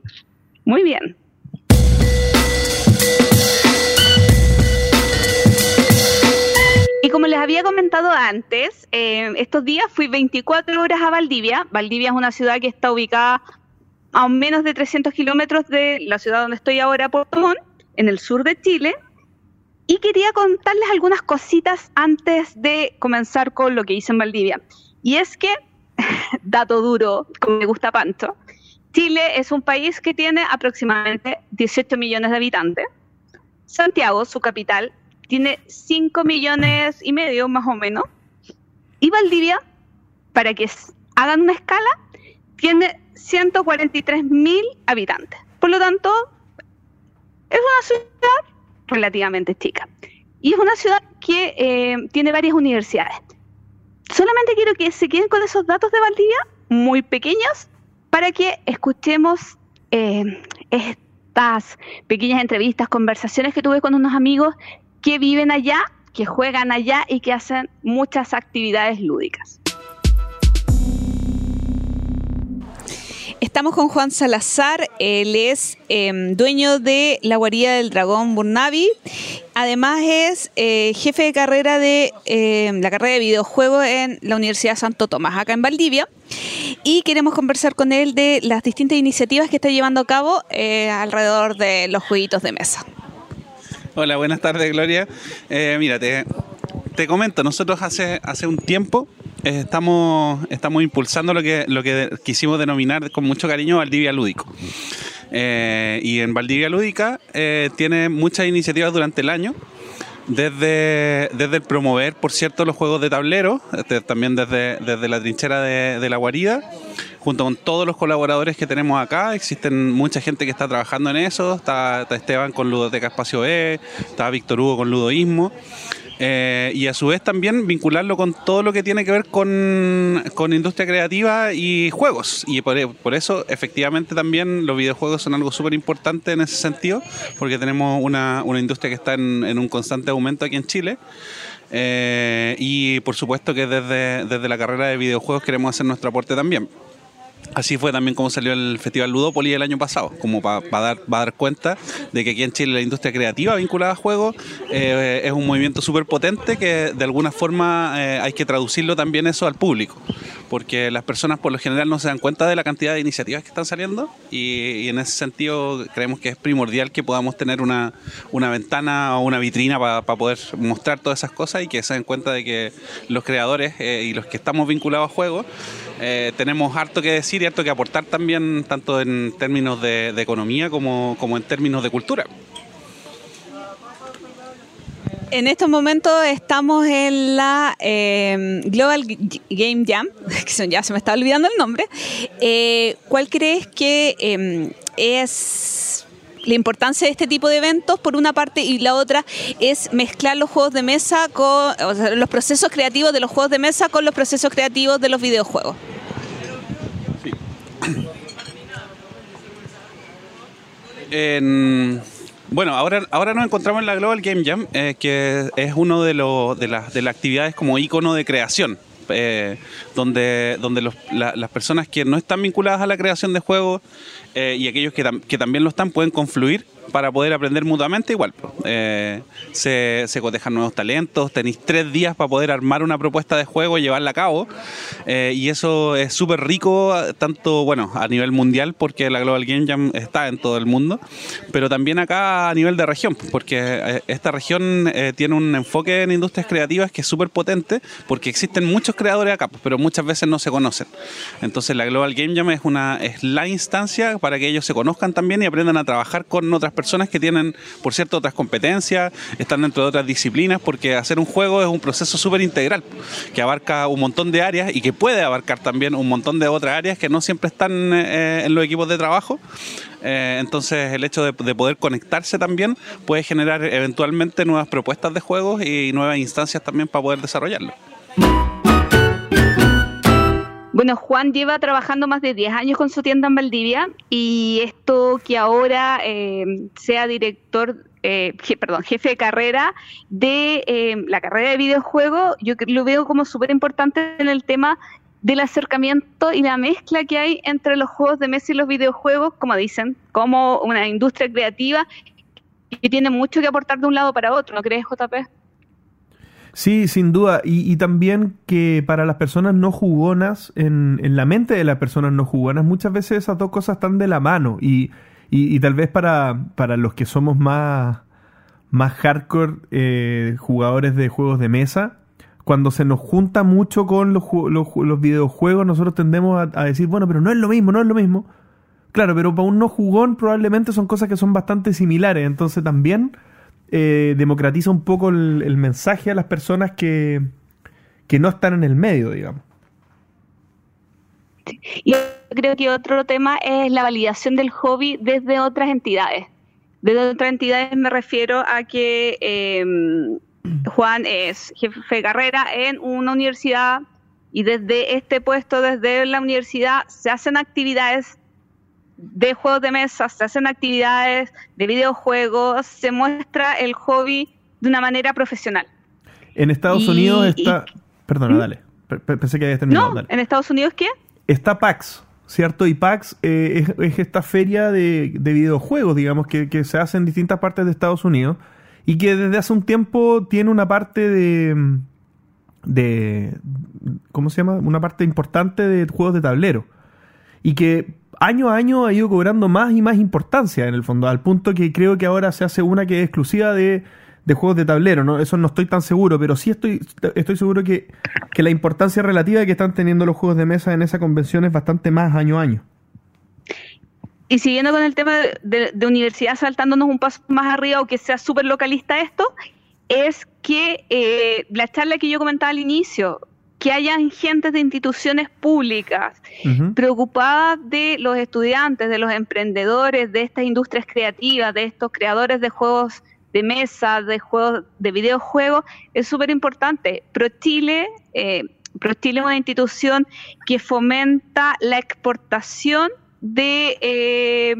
[SPEAKER 2] muy bien. Y como les había comentado antes, eh, estos días fui 24 horas a Valdivia. Valdivia es una ciudad que está ubicada a menos de 300 kilómetros de la ciudad donde estoy ahora, Puerto Montt, en el sur de Chile. Y quería contarles algunas cositas antes de comenzar con lo que hice en Valdivia. Y es que, dato duro, como me gusta Pancho, Chile es un país que tiene aproximadamente 18 millones de habitantes. Santiago, su capital, tiene 5 millones y medio más o menos. Y Valdivia, para que hagan una escala, tiene 143 mil habitantes. Por lo tanto, es una ciudad relativamente chica. Y es una ciudad que eh, tiene varias universidades. Solamente quiero que se queden con esos datos de Valdivia, muy pequeños, para que escuchemos eh, estas pequeñas entrevistas, conversaciones que tuve con unos amigos que viven allá, que juegan allá y que hacen muchas actividades lúdicas.
[SPEAKER 3] Estamos con Juan Salazar, él es em, dueño de la guarida del dragón Burnavi. Además es eh, jefe de carrera de em, la carrera de videojuegos en la Universidad Santo Tomás, acá en Valdivia. Y queremos conversar con él de las distintas iniciativas que está llevando a cabo eh, alrededor de los jueguitos de mesa.
[SPEAKER 4] Hola, buenas tardes, Gloria. Eh, mira, te, comento, nosotros hace, hace un tiempo estamos, estamos impulsando lo que, lo que quisimos denominar con mucho cariño Valdivia Lúdico. Eh, y en Valdivia Lúdica eh, tiene muchas iniciativas durante el año. Desde, desde el promover, por cierto, los juegos de tablero, este, también desde, desde la trinchera de, la guarida, junto con todos los colaboradores que tenemos acá. Existen mucha gente que está trabajando en eso. Está, está Esteban con Ludoteca Espacio E, está Víctor Hugo con Ludoísmo. Eh, y a su vez también vincularlo con todo lo que tiene que ver con, industria creativa y juegos. Y por, eso, efectivamente, también los videojuegos son algo súper importante en ese sentido, porque tenemos una, industria que está en, un constante aumento aquí en Chile. Eh, y por supuesto que desde, desde la carrera de videojuegos queremos hacer nuestro aporte también. Así fue también como salió el Festival Ludópoli el año pasado, como para dar, dar cuenta de que aquí en Chile la industria creativa vinculada a juegos eh, es un movimiento súper potente que de alguna forma eh, hay que traducirlo también eso al público, porque las personas por lo general no se dan cuenta de la cantidad de iniciativas que están saliendo y, en ese sentido creemos que es primordial que podamos tener una, ventana o una vitrina para poder mostrar todas esas cosas y que se den cuenta de que los creadores eh, y los que estamos vinculados a juegos tenemos harto que decir y que aportar también, tanto en términos de, economía como, en términos de cultura.
[SPEAKER 3] En estos momentos estamos en la em, Global Game Jam, que ya se me está olvidando el nombre. Eh, ¿Cuál crees que em, es la importancia de este tipo de eventos por una parte y la otra es mezclar los juegos de mesa con los procesos creativos de los juegos de mesa con los procesos creativos de los videojuegos?
[SPEAKER 4] bueno, ahora, ahora nos encontramos en la Global Game Jam, eh, que es uno de, de, las, de las actividades como icono de creación. Eh, donde, donde las personas que no están vinculadas a la creación de juegos eh, y aquellos que, que también lo están pueden confluir para poder aprender mutuamente igual. Eh, se, se, cotejan nuevos talentos, tenéis tres días para poder armar una propuesta de juego y llevarla a cabo. Eh, y eso es súper rico, tanto bueno, a nivel mundial, porque la Global Game Jam está en todo el mundo, pero también acá a nivel de región, porque esta región tiene un enfoque en industrias creativas que es súper potente, porque existen muchos creadores acá, pero muchas veces no se conocen. Entonces la Global Game Jam es, una, es la instancia para que ellos se conozcan también y aprendan a trabajar con otras personas que tienen, por cierto, otras competencias, están dentro de otras disciplinas, porque hacer un juego es un proceso súper integral, que abarca un montón de áreas y que puede abarcar también un montón de otras áreas que no siempre están eh, en los equipos de trabajo. Eh, entonces el hecho de, de, poder conectarse también puede generar eventualmente nuevas propuestas de juegos y nuevas instancias también para poder desarrollarlo.
[SPEAKER 2] Bueno, Juan lleva trabajando más de 10 años con su tienda en Valdivia y esto que ahora eh, sea director, eh, perdón, jefe de carrera de eh, la carrera de videojuegos, yo lo veo como súper importante en el tema del acercamiento y la mezcla que hay entre los juegos de mesa y los videojuegos, como dicen, como una industria creativa que tiene mucho que aportar de un lado para otro, ¿no crees, JP?
[SPEAKER 1] Sí, sin duda. Y, también que para las personas no jugonas, en, en, la mente de las personas no jugonas, muchas veces esas dos cosas están de la mano. Y, y, tal vez para, para los que somos más, más hardcore eh, jugadores de juegos de mesa, cuando se nos junta mucho con los, los, videojuegos, nosotros tendemos a, decir, bueno, pero no es lo mismo, no es lo mismo. Claro, pero para un no jugón probablemente son cosas que son bastante similares. Entonces también eh, democratiza un poco el, mensaje a las personas que, que no están en el medio, digamos.
[SPEAKER 2] Y creo que otro tema es la validación del hobby desde otras entidades. Desde otras entidades me refiero a que em, Juan es jefe de carrera en una universidad y desde este puesto, desde la universidad, se hacen actividades de juegos de mesa, se hacen actividades de videojuegos, se muestra el hobby de una manera profesional.
[SPEAKER 1] En Estados Unidos está... Perdona, ¿Mm? dale. Pensé que habías terminado.
[SPEAKER 2] No, ¿en Estados Unidos qué?
[SPEAKER 1] Está PAX, ¿cierto? Y PAX eh, es, esta feria de, videojuegos, digamos, que, que, se hace en distintas partes de Estados Unidos y que desde hace un tiempo tiene una parte de, de ¿cómo se llama? Una parte importante de juegos de tablero. Y que año a año ha ido cobrando más y más importancia en el fondo, al punto que creo que ahora se hace una que es exclusiva de, de juegos de tablero, ¿no? Eso no estoy tan seguro, pero sí estoy, estoy seguro que, que la importancia relativa que están teniendo los juegos de mesa en esa convención es bastante más año a año.
[SPEAKER 2] Y siguiendo con el tema de, universidad, saltándonos un paso más arriba, aunque sea súper localista esto, es que eh, la charla que yo comentaba al inicio, que hayan gentes de instituciones públicas preocupadas de los estudiantes, de los emprendedores, de estas industrias creativas, de estos creadores de juegos de mesa, de juegos de videojuegos, es súper importante. ProChile, eh, ProChile es una institución que fomenta la exportación de eh,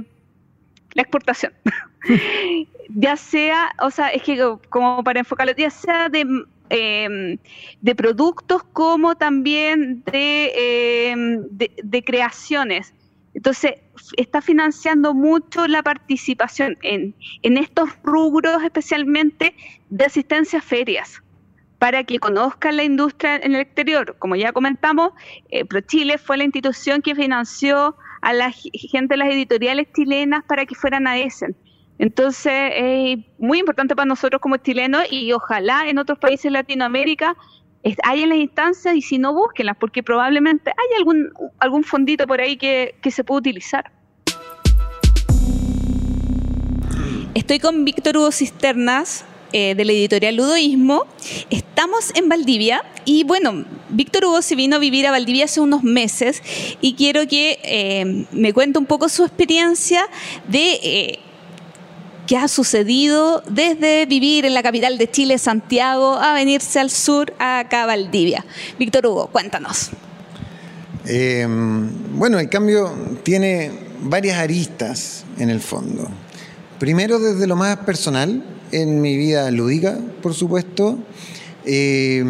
[SPEAKER 2] la exportación. ya sea, o sea, es que como para enfocarlo, ya sea de, em, de productos como también de, em, de, creaciones. Entonces, está financiando mucho la participación en, en estos rubros, especialmente de asistencia a ferias para que conozcan la industria en el exterior. Como ya comentamos, eh, ProChile fue la institución que financió a la gente de las editoriales chilenas para que fueran a Essen. Entonces, es muy importante para nosotros como chilenos y ojalá en otros países de Latinoamérica hay en las instancias y si no, búsquenlas, porque probablemente hay algún, algún fondito por ahí que, que se puede utilizar.
[SPEAKER 3] Estoy con Víctor Hugo Cisternas, eh, de la editorial Ludoísmo. Estamos en Valdivia y bueno, Víctor Hugo se vino a vivir a Valdivia hace unos meses y quiero que eh, me cuente un poco su experiencia de... Eh, qué ha sucedido desde vivir en la capital de Chile, Santiago, a venirse al sur, acá a Valdivia. Víctor Hugo, cuéntanos.
[SPEAKER 5] bueno, el cambio tiene varias aristas en el fondo. Primero desde lo más personal, en mi vida lúdica, por supuesto. Eh,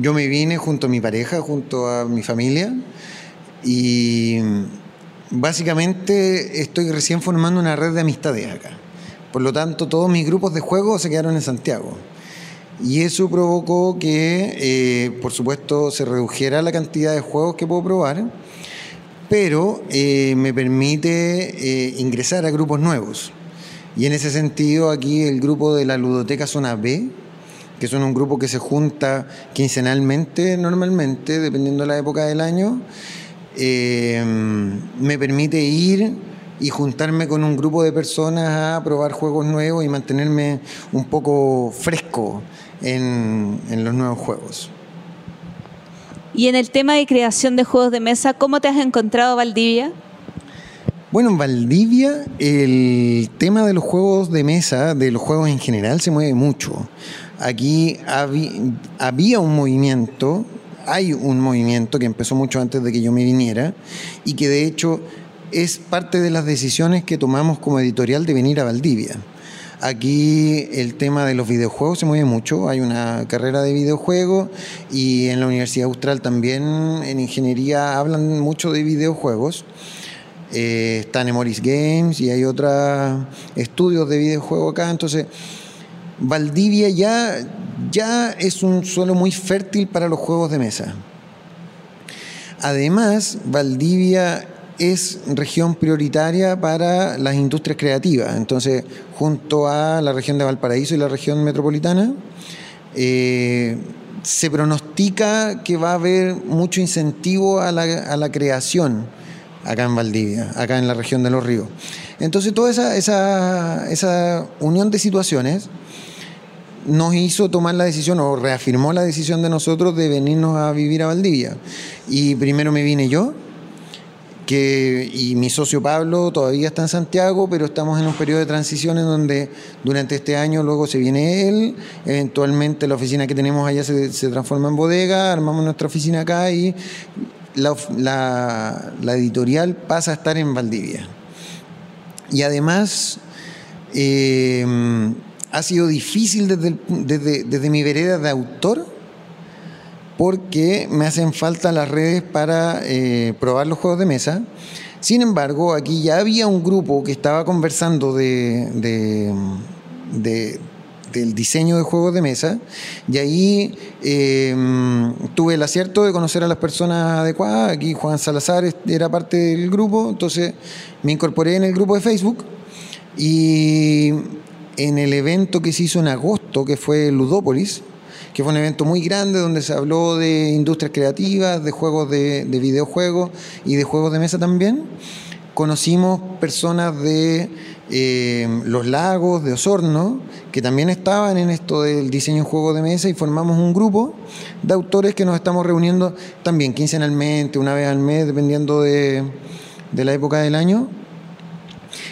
[SPEAKER 5] yo me vine junto a mi pareja, junto a mi familia y básicamente estoy recién formando una red de amistades acá. Por lo tanto, todos mis grupos de juego se quedaron en Santiago. Y eso provocó que, eh, por supuesto, se redujera la cantidad de juegos que puedo probar, pero eh, me permite ingresar a grupos nuevos. Y en ese sentido, aquí el grupo de la Ludoteca Zona B, que son un grupo que se junta quincenalmente normalmente, dependiendo de la época del año, eh, me permite ir y juntarme con un grupo de personas a probar juegos nuevos y mantenerme un poco fresco en, en los nuevos juegos.
[SPEAKER 3] Y en el tema de creación de juegos de mesa, ¿cómo te has encontrado Valdivia?
[SPEAKER 5] Bueno, en Valdivia el tema de los juegos de mesa, de los juegos en general, se mueve mucho. Aquí había un movimiento, hay un movimiento que empezó mucho antes de que yo me viniera y que de hecho es parte de las decisiones que tomamos como editorial de venir a Valdivia. Aquí el tema de los videojuegos se mueve mucho, hay una carrera de videojuegos y en la Universidad Austral también en ingeniería hablan mucho de videojuegos. Eh, está Nemoris Games y hay otros estudios de videojuegos acá. Entonces, Valdivia ya, ya es un suelo muy fértil para los juegos de mesa. Además, Valdivia es región prioritaria para las industrias creativas. Entonces, junto a la región de Valparaíso y la región metropolitana, eh, se pronostica que va a haber mucho incentivo a la, a la creación acá en Valdivia, acá en la región de los ríos. Entonces toda esa, esa, esa unión de situaciones nos hizo tomar la decisión o reafirmó la decisión de nosotros de venirnos a vivir a Valdivia. Y primero me vine yo, y mi socio Pablo todavía está en Santiago, pero estamos en un periodo de transición en donde durante este año luego se viene él, eventualmente la oficina que tenemos allá se, transforma en bodega, armamos nuestra oficina acá y la, editorial pasa a estar en Valdivia. y además eh, ha sido difícil desde, desde, desde mi vereda de autor porque me hacen falta las redes para eh, probar los juegos de mesa. Sin embargo, aquí ya había un grupo que estaba conversando de, de, de del diseño de juegos de mesa y ahí eh, tuve el acierto de conocer a las personas adecuadas. Aquí Juan Salazar era parte del grupo, entonces me incorporé en el grupo de Facebook y en el evento que se hizo en agosto, que fue Ludópolis, que fue un evento muy grande donde se habló de industrias creativas, de juegos de, de videojuegos y de juegos de mesa también. Conocimos personas de eh, Los Lagos, de Osorno, que también estaban en esto del diseño de juegos de mesa y formamos un grupo de autores que nos estamos reuniendo también quincenalmente, una vez al mes, dependiendo de, de la época del año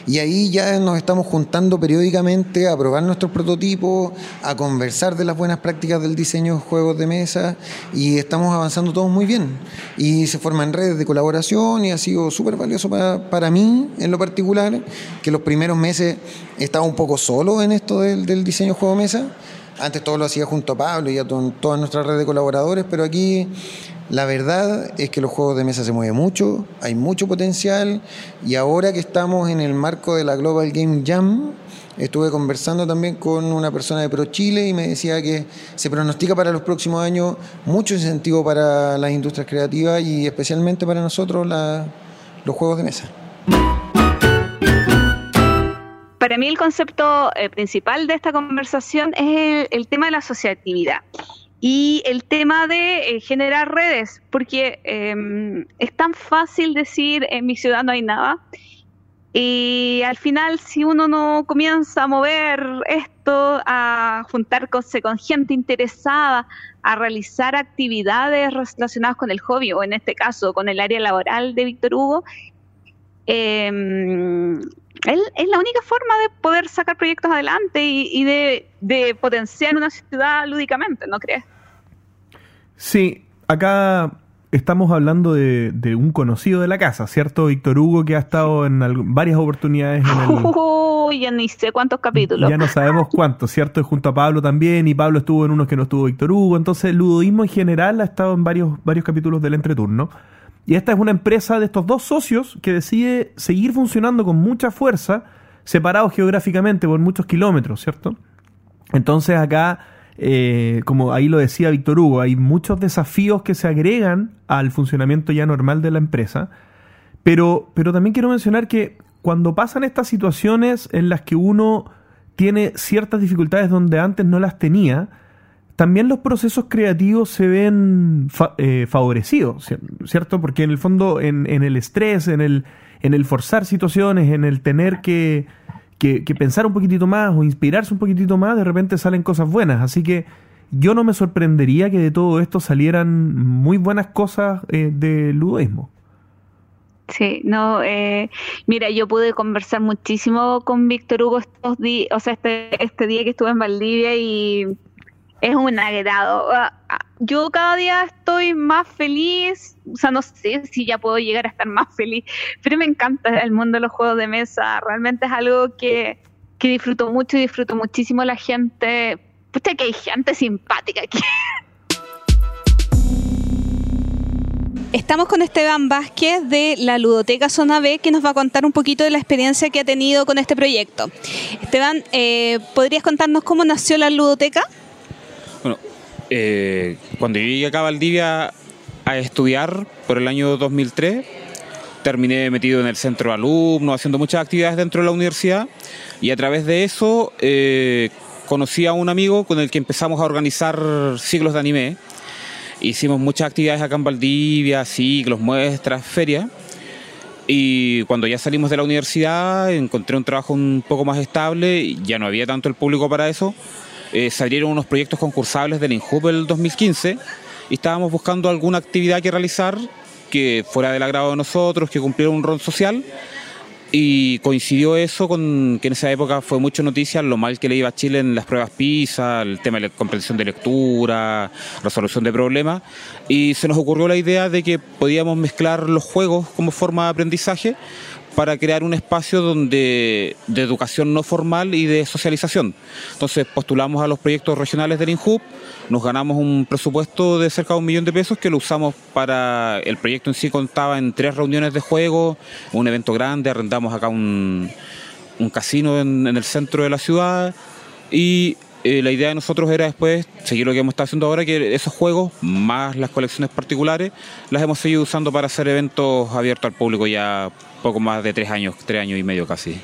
[SPEAKER 5] y ahí ya nos estamos juntando periódicamente a probar nuestros prototipos, a conversar de las buenas prácticas del diseño de juegos de mesa y estamos avanzando todos muy bien. Y se forman redes de colaboración y ha sido súper valioso para, para, mí en lo particular, que los primeros meses estaba un poco solo en esto del, del diseño de juego de mesa. Antes todo lo hacía junto a Pablo y a toda nuestra red de colaboradores, pero aquí la verdad es que los juegos de mesa se mueven mucho, hay mucho potencial y ahora que estamos en el marco de la Global Game Jam, estuve conversando también con una persona de Pro Chile y me decía que se pronostica para los próximos años mucho incentivo para las industrias creativas y especialmente para nosotros la, los juegos de mesa.
[SPEAKER 2] Para mí el concepto eh, principal de esta conversación es el, el tema de la asociatividad y el tema de eh, generar redes, porque eh, es tan fácil decir en mi ciudad no hay nada. Y al final, si uno no comienza a mover esto, a juntarse con gente interesada, a realizar actividades relacionadas con el hobby, o en este caso con el área laboral de Víctor Hugo, eh, es la única forma de poder sacar proyectos adelante y, y de, de, potenciar una ciudad lúdicamente, ¿no crees?
[SPEAKER 1] Sí, acá estamos hablando de, de, un conocido de la casa, ¿cierto? Víctor Hugo, que ha estado en varias oportunidades en el...
[SPEAKER 2] Uy, ya ni sé cuántos capítulos.
[SPEAKER 1] Ya no sabemos cuántos, ¿cierto? Junto a Pablo también, y Pablo estuvo en unos que no estuvo Víctor Hugo, entonces el ludoísmo en general ha estado en varios, varios capítulos del entreturno. Y esta es una empresa de estos dos socios que decide seguir funcionando con mucha fuerza, separados geográficamente por muchos kilómetros, ¿cierto? Entonces acá, eh, como ahí lo decía Víctor Hugo, hay muchos desafíos que se agregan al funcionamiento ya normal de la empresa, pero, pero también quiero mencionar que cuando pasan estas situaciones en las que uno tiene ciertas dificultades donde antes no las tenía, también los procesos creativos se ven fa eh, favorecidos, ¿cierto? Porque en el fondo, en, en, el estrés, en el, en el forzar situaciones, en el tener que, que, pensar un poquitito más o inspirarse un poquitito más, de repente salen cosas buenas. Así que yo no me sorprendería que de todo esto salieran muy buenas cosas eh, de ludoísmo.
[SPEAKER 2] Sí, no, eh, mira, yo pude conversar muchísimo con Víctor Hugo estos días, o sea, este, este día que estuve en Valdivia y es un agrado. Yo cada día estoy más feliz, o sea, no sé si ya puedo llegar a estar más feliz, pero me encanta el mundo de los juegos de mesa. Realmente es algo que, que disfruto mucho y disfruto muchísimo la gente. Pucha, que hay gente simpática aquí.
[SPEAKER 3] Estamos con Esteban Vázquez de la Ludoteca Zona B que nos va a contar un poquito de la experiencia que ha tenido con este proyecto. Esteban, eh, ¿podrías contarnos cómo nació la Ludoteca?
[SPEAKER 6] Bueno, eh, cuando yo llegué acá a Valdivia a estudiar por el año 2003, terminé metido en el centro de alumnos, haciendo muchas actividades dentro de la universidad y a través de eso eh, conocí a un amigo con el que empezamos a organizar ciclos de anime. Hicimos muchas actividades acá en Valdivia, ciclos, muestras, ferias. Y cuando ya salimos de la universidad encontré un trabajo un poco más estable, ya no había tanto el público para eso eh, salieron unos proyectos concursables del INJUP el 2015 y estábamos buscando alguna actividad que realizar que fuera del agrado de nosotros, que cumpliera un rol social. Y coincidió eso con que en esa época fue mucha noticia lo mal que le iba a Chile en las pruebas PISA, el tema de la comprensión de lectura, resolución de problemas. Y se nos ocurrió la idea de que podíamos mezclar los juegos como forma de aprendizaje para crear un espacio donde de educación no formal y de socialización. Entonces postulamos a los proyectos regionales del INJUP, nos ganamos un presupuesto de cerca de un millón de pesos que lo usamos para el proyecto en sí contaba en tres reuniones de juego, un evento grande, arrendamos acá un, casino en, en el centro de la ciudad y eh, la idea de nosotros era después seguir lo que hemos estado haciendo ahora, que esos juegos, más las colecciones particulares, las hemos seguido usando para hacer eventos abiertos al público ya poco más de tres años, tres años y medio casi.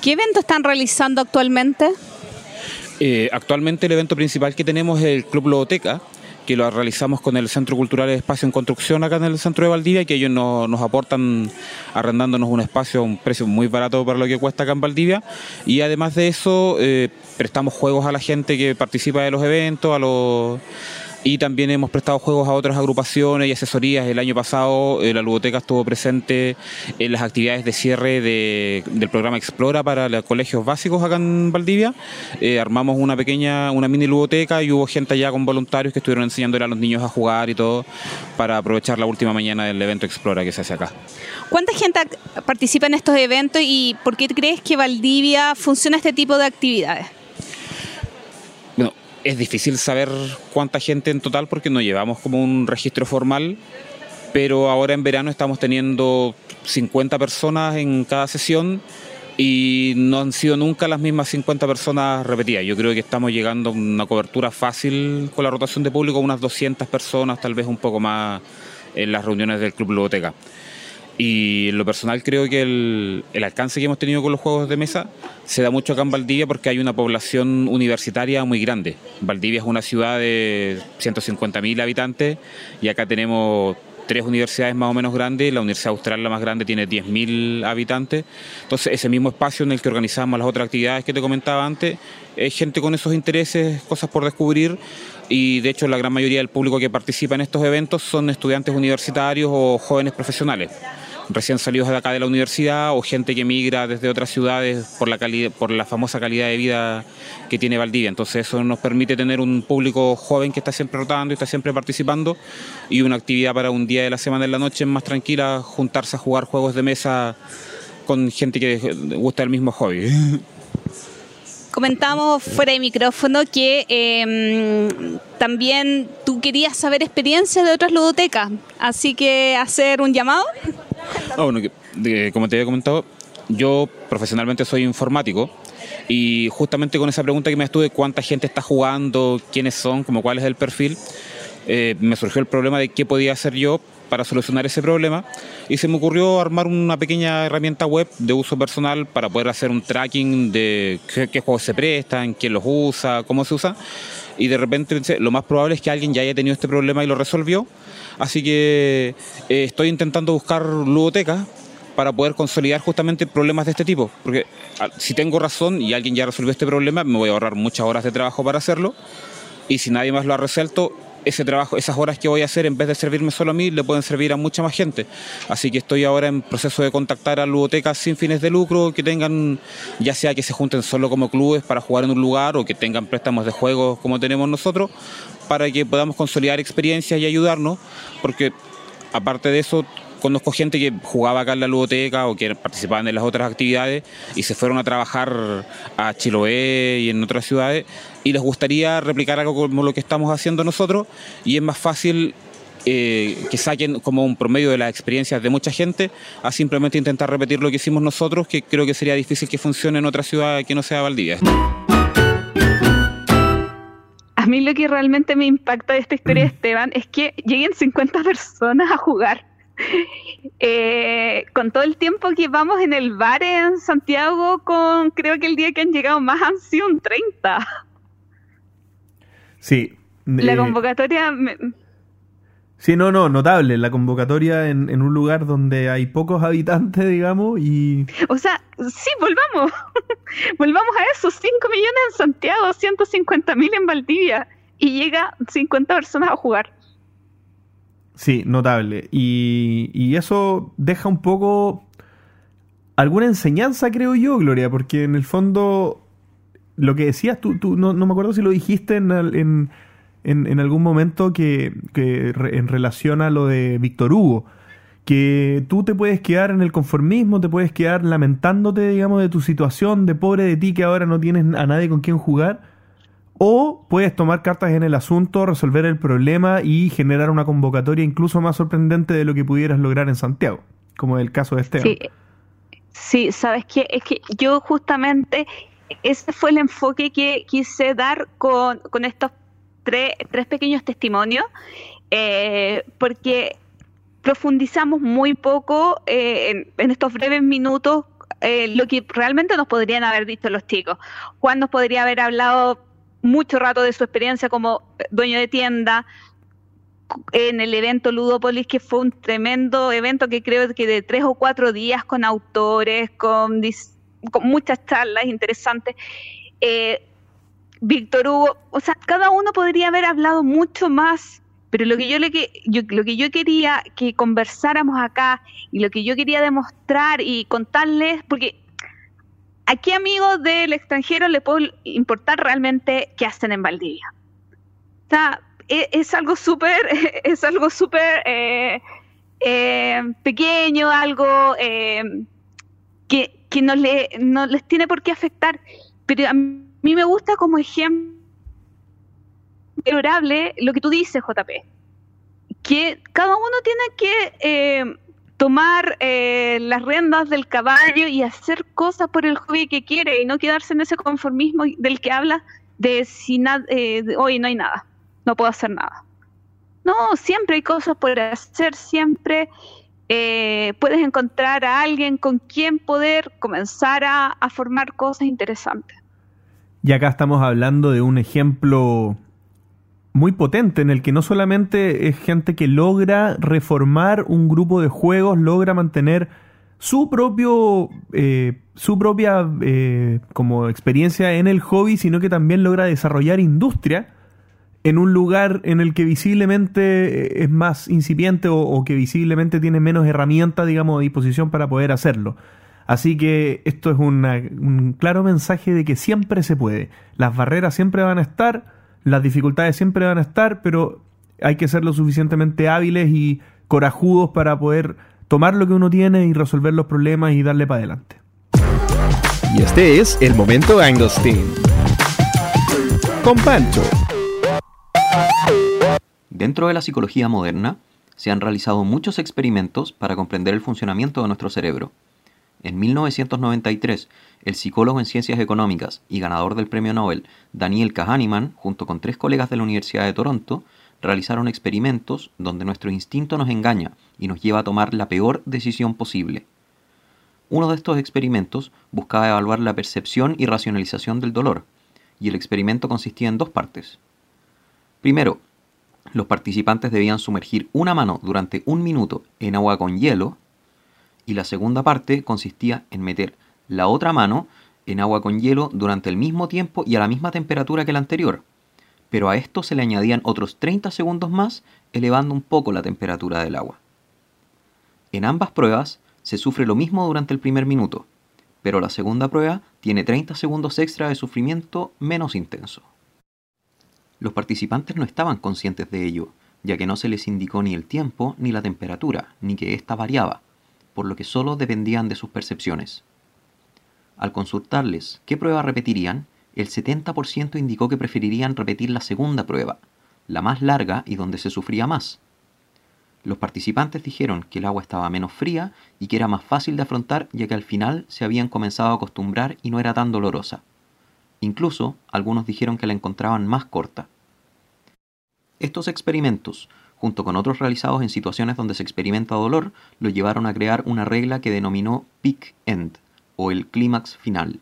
[SPEAKER 3] ¿Qué evento están realizando actualmente?
[SPEAKER 6] Eh, actualmente el evento principal que tenemos es el Club Logoteca, que lo realizamos con el Centro Cultural de Espacio en Construcción acá en el centro de Valdivia, que ellos nos, nos aportan arrendándonos un espacio a un precio muy barato para lo que cuesta acá en Valdivia. Y además de eso, eh, prestamos juegos a la gente que participa de los eventos, a los y también hemos prestado juegos a otras agrupaciones y asesorías. El año pasado eh, la Ludoteca estuvo presente en las actividades de cierre de- del programa Explora para los colegios básicos acá en Valdivia. Eh, armamos una pequeña, una mini ludoteca y hubo gente allá con voluntarios que estuvieron enseñándole a los niños a jugar y todo para aprovechar la última mañana del evento Explora que se hace acá.
[SPEAKER 3] ¿Cuánta gente participa en estos eventos y por qué crees que Valdivia funciona este tipo de actividades?
[SPEAKER 6] Es difícil saber cuánta gente en total porque no llevamos como un registro formal, pero ahora en verano estamos teniendo 50 personas en cada sesión y no han sido nunca las mismas 50 personas repetidas. Yo creo que estamos llegando a una cobertura fácil con la rotación de público, unas 200 personas, tal vez un poco más en las reuniones del Club Ludoteca. Y en lo personal creo que el, el alcance que hemos tenido con los juegos de mesa se da mucho acá en Valdivia porque hay una población universitaria muy grande. Valdivia es una ciudad de 150.000 habitantes y acá tenemos tres universidades más o menos grandes. La Universidad Austral, la más grande, tiene 10.000 habitantes. Entonces, ese mismo espacio en el que organizamos las otras actividades que te comentaba antes, es gente con esos intereses, cosas por descubrir. Y de hecho, la gran mayoría del público que participa en estos eventos son estudiantes universitarios o jóvenes profesionales recién salidos de acá de la universidad o gente que migra desde otras ciudades por la, calidad, por la famosa calidad de vida que tiene Valdivia. Entonces eso nos permite tener un público joven que está siempre rotando y está siempre participando y una actividad para un día de la semana en la noche más tranquila, juntarse a jugar juegos de mesa con gente que gusta el mismo hobby.
[SPEAKER 3] Comentamos fuera de micrófono que eh, también tú querías saber experiencias de otras ludotecas, así que hacer un llamado.
[SPEAKER 6] Ah, bueno, como te había comentado, yo profesionalmente soy informático y justamente con esa pregunta que me estuve, cuánta gente está jugando, quiénes son, como cuál es el perfil, eh, me surgió el problema de qué podía hacer yo para solucionar ese problema y se me ocurrió armar una pequeña herramienta web de uso personal para poder hacer un tracking de qué, qué juegos se prestan, quién los usa, cómo se usa y de repente lo más probable es que alguien ya haya tenido este problema y lo resolvió así que eh, estoy intentando buscar ludotecas para poder consolidar justamente problemas de este tipo. Porque ah, si tengo razón y alguien ya resolvió este problema, me voy a ahorrar muchas horas de trabajo para hacerlo. Y si nadie más lo ha resuelto, ese trabajo, esas horas que voy a hacer, en vez de servirme solo a mí, le pueden servir a mucha más gente. Así que estoy ahora en proceso de contactar a ludotecas sin fines de lucro, que tengan, ya sea que se junten solo como clubes para jugar en un lugar o que tengan préstamos de juegos como tenemos nosotros, para que podamos consolidar experiencias y ayudarnos, porque aparte de eso, conozco gente que jugaba acá en la ludoteca o que participaban en las otras actividades y se fueron a trabajar a Chiloé y en otras ciudades y les gustaría replicar algo como lo que estamos haciendo nosotros y es más fácil eh, que saquen como un promedio de las experiencias de mucha gente a simplemente intentar repetir lo que hicimos nosotros, que creo que sería difícil que funcione en otra ciudad que no sea Valdivia.
[SPEAKER 2] A mí lo que realmente me impacta de esta historia de Esteban es que lleguen 50 personas a jugar. Eh, con todo el tiempo que vamos en el bar en Santiago, con creo que el día que han llegado más han sido un 30.
[SPEAKER 1] Sí.
[SPEAKER 2] La
[SPEAKER 1] eh,
[SPEAKER 2] convocatoria me-
[SPEAKER 1] Sí, no, no, notable. La convocatoria en, en un lugar donde hay pocos habitantes, digamos, y
[SPEAKER 2] O sea, sí, volvamos. volvamos a eso. 5 millones en Santiago, 150 mil en Valdivia. Y llega 50 personas a jugar.
[SPEAKER 1] sí, notable. Y, y eso deja un poco alguna enseñanza, creo yo, Gloria, porque en el fondo lo que decías tú, tú no, no me acuerdo si lo dijiste en, en, en- en algún momento que, que re- en relación a lo de Víctor Hugo, que tú te puedes quedar en el conformismo, te puedes quedar lamentándote, digamos, de tu situación, de pobre de ti que ahora no tienes a nadie con quien jugar, o puedes tomar cartas en el asunto, resolver el problema y generar una convocatoria incluso más sorprendente de lo que pudieras lograr en Santiago, como el caso de Esteban.
[SPEAKER 2] Sí, sí ¿sabes qué? Es que yo justamente ese fue el enfoque que quise dar con, estos tres, tres pequeños testimonios, eh, porque profundizamos muy poco eh, en, estos breves minutos eh, lo que realmente nos podrían haber dicho los chicos. Juan nos podría haber hablado mucho rato de su experiencia como dueño de tienda en el evento Ludopolis, que fue un tremendo evento que creo que de tres o cuatro días con autores, con, con muchas charlas interesantes. Eh, Víctor Hugo, o sea, cada uno podría haber hablado mucho más pero lo que yo, le lo que yo quería que conversáramos acá y lo que yo quería demostrar y contarles, porque aquí amigos del extranjero le puedo importar realmente qué hacen en Valdivia. O sea, e, es, algo súper, es algo súper eh, eh, pequeño, algo que, que no, le, no les tiene por qué afectar. Pero a mí me gusta como ejemplo lo que tú dices, JP, que cada uno tiene que eh, tomar eh, las riendas del caballo y hacer cosas por el hobby que quiere y no quedarse en ese conformismo del que habla de si eh, hoy no hay nada, no puedo hacer nada. No, siempre hay cosas por hacer, siempre puedes encontrar a alguien con quien poder comenzar a formar cosas interesantes.
[SPEAKER 1] Y acá estamos hablando de un ejemplo muy potente en el que no solamente es gente que logra reformar un grupo de juegos, logra mantener su propio eh, su propia eh, como experiencia en el hobby, sino que también logra desarrollar industria en un lugar en el que visiblemente eh, es más incipiente o, que visiblemente tiene menos herramientas, digamos, a disposición para poder hacerlo. Así que esto es un claro mensaje de que siempre se puede. Las barreras siempre van a estar, las dificultades siempre van a estar, pero hay que ser lo suficientemente hábiles y corajudos para poder tomar lo que uno tiene y resolver los problemas y darle para adelante.
[SPEAKER 7] Y este es el momento Anglestein. Con Pancho.
[SPEAKER 8] Dentro de la psicología moderna, se han realizado muchos experimentos para comprender el funcionamiento de nuestro cerebro. En 1993, el psicólogo en ciencias económicas y ganador del premio Nobel Daniel Kahneman, junto con tres colegas de la Universidad de Toronto, realizaron experimentos donde nuestro instinto nos engaña y nos lleva a tomar la peor decisión posible. Uno de estos experimentos buscaba evaluar la percepción y racionalización del dolor, y el experimento consistía en dos partes. Primero, los participantes debían sumergir una mano durante un minuto en agua con hielo y la segunda parte consistía en meter la otra mano en agua con hielo durante el mismo tiempo y a la misma temperatura que la anterior, pero a esto se le añadían otros 30 segundos más, elevando un poco la temperatura del agua. En ambas pruebas se sufre lo mismo durante el primer minuto, pero la segunda prueba tiene 30 segundos extra de sufrimiento menos intenso. Los participantes no estaban conscientes de ello, ya que no se les indicó ni el tiempo ni la temperatura, ni que ésta variaba, por lo que solo dependían de sus percepciones. Al consultarles qué prueba repetirían, el 70% indicó que preferirían repetir la segunda prueba, la más larga y donde se sufría más. Los participantes dijeron que el agua estaba menos fría y que era más fácil de afrontar ya que al final se habían comenzado a acostumbrar y no era tan dolorosa. Incluso algunos dijeron que la encontraban más corta. Estos experimentos junto con otros realizados en situaciones donde se experimenta dolor, lo llevaron a crear una regla que denominó peak end, o el clímax final.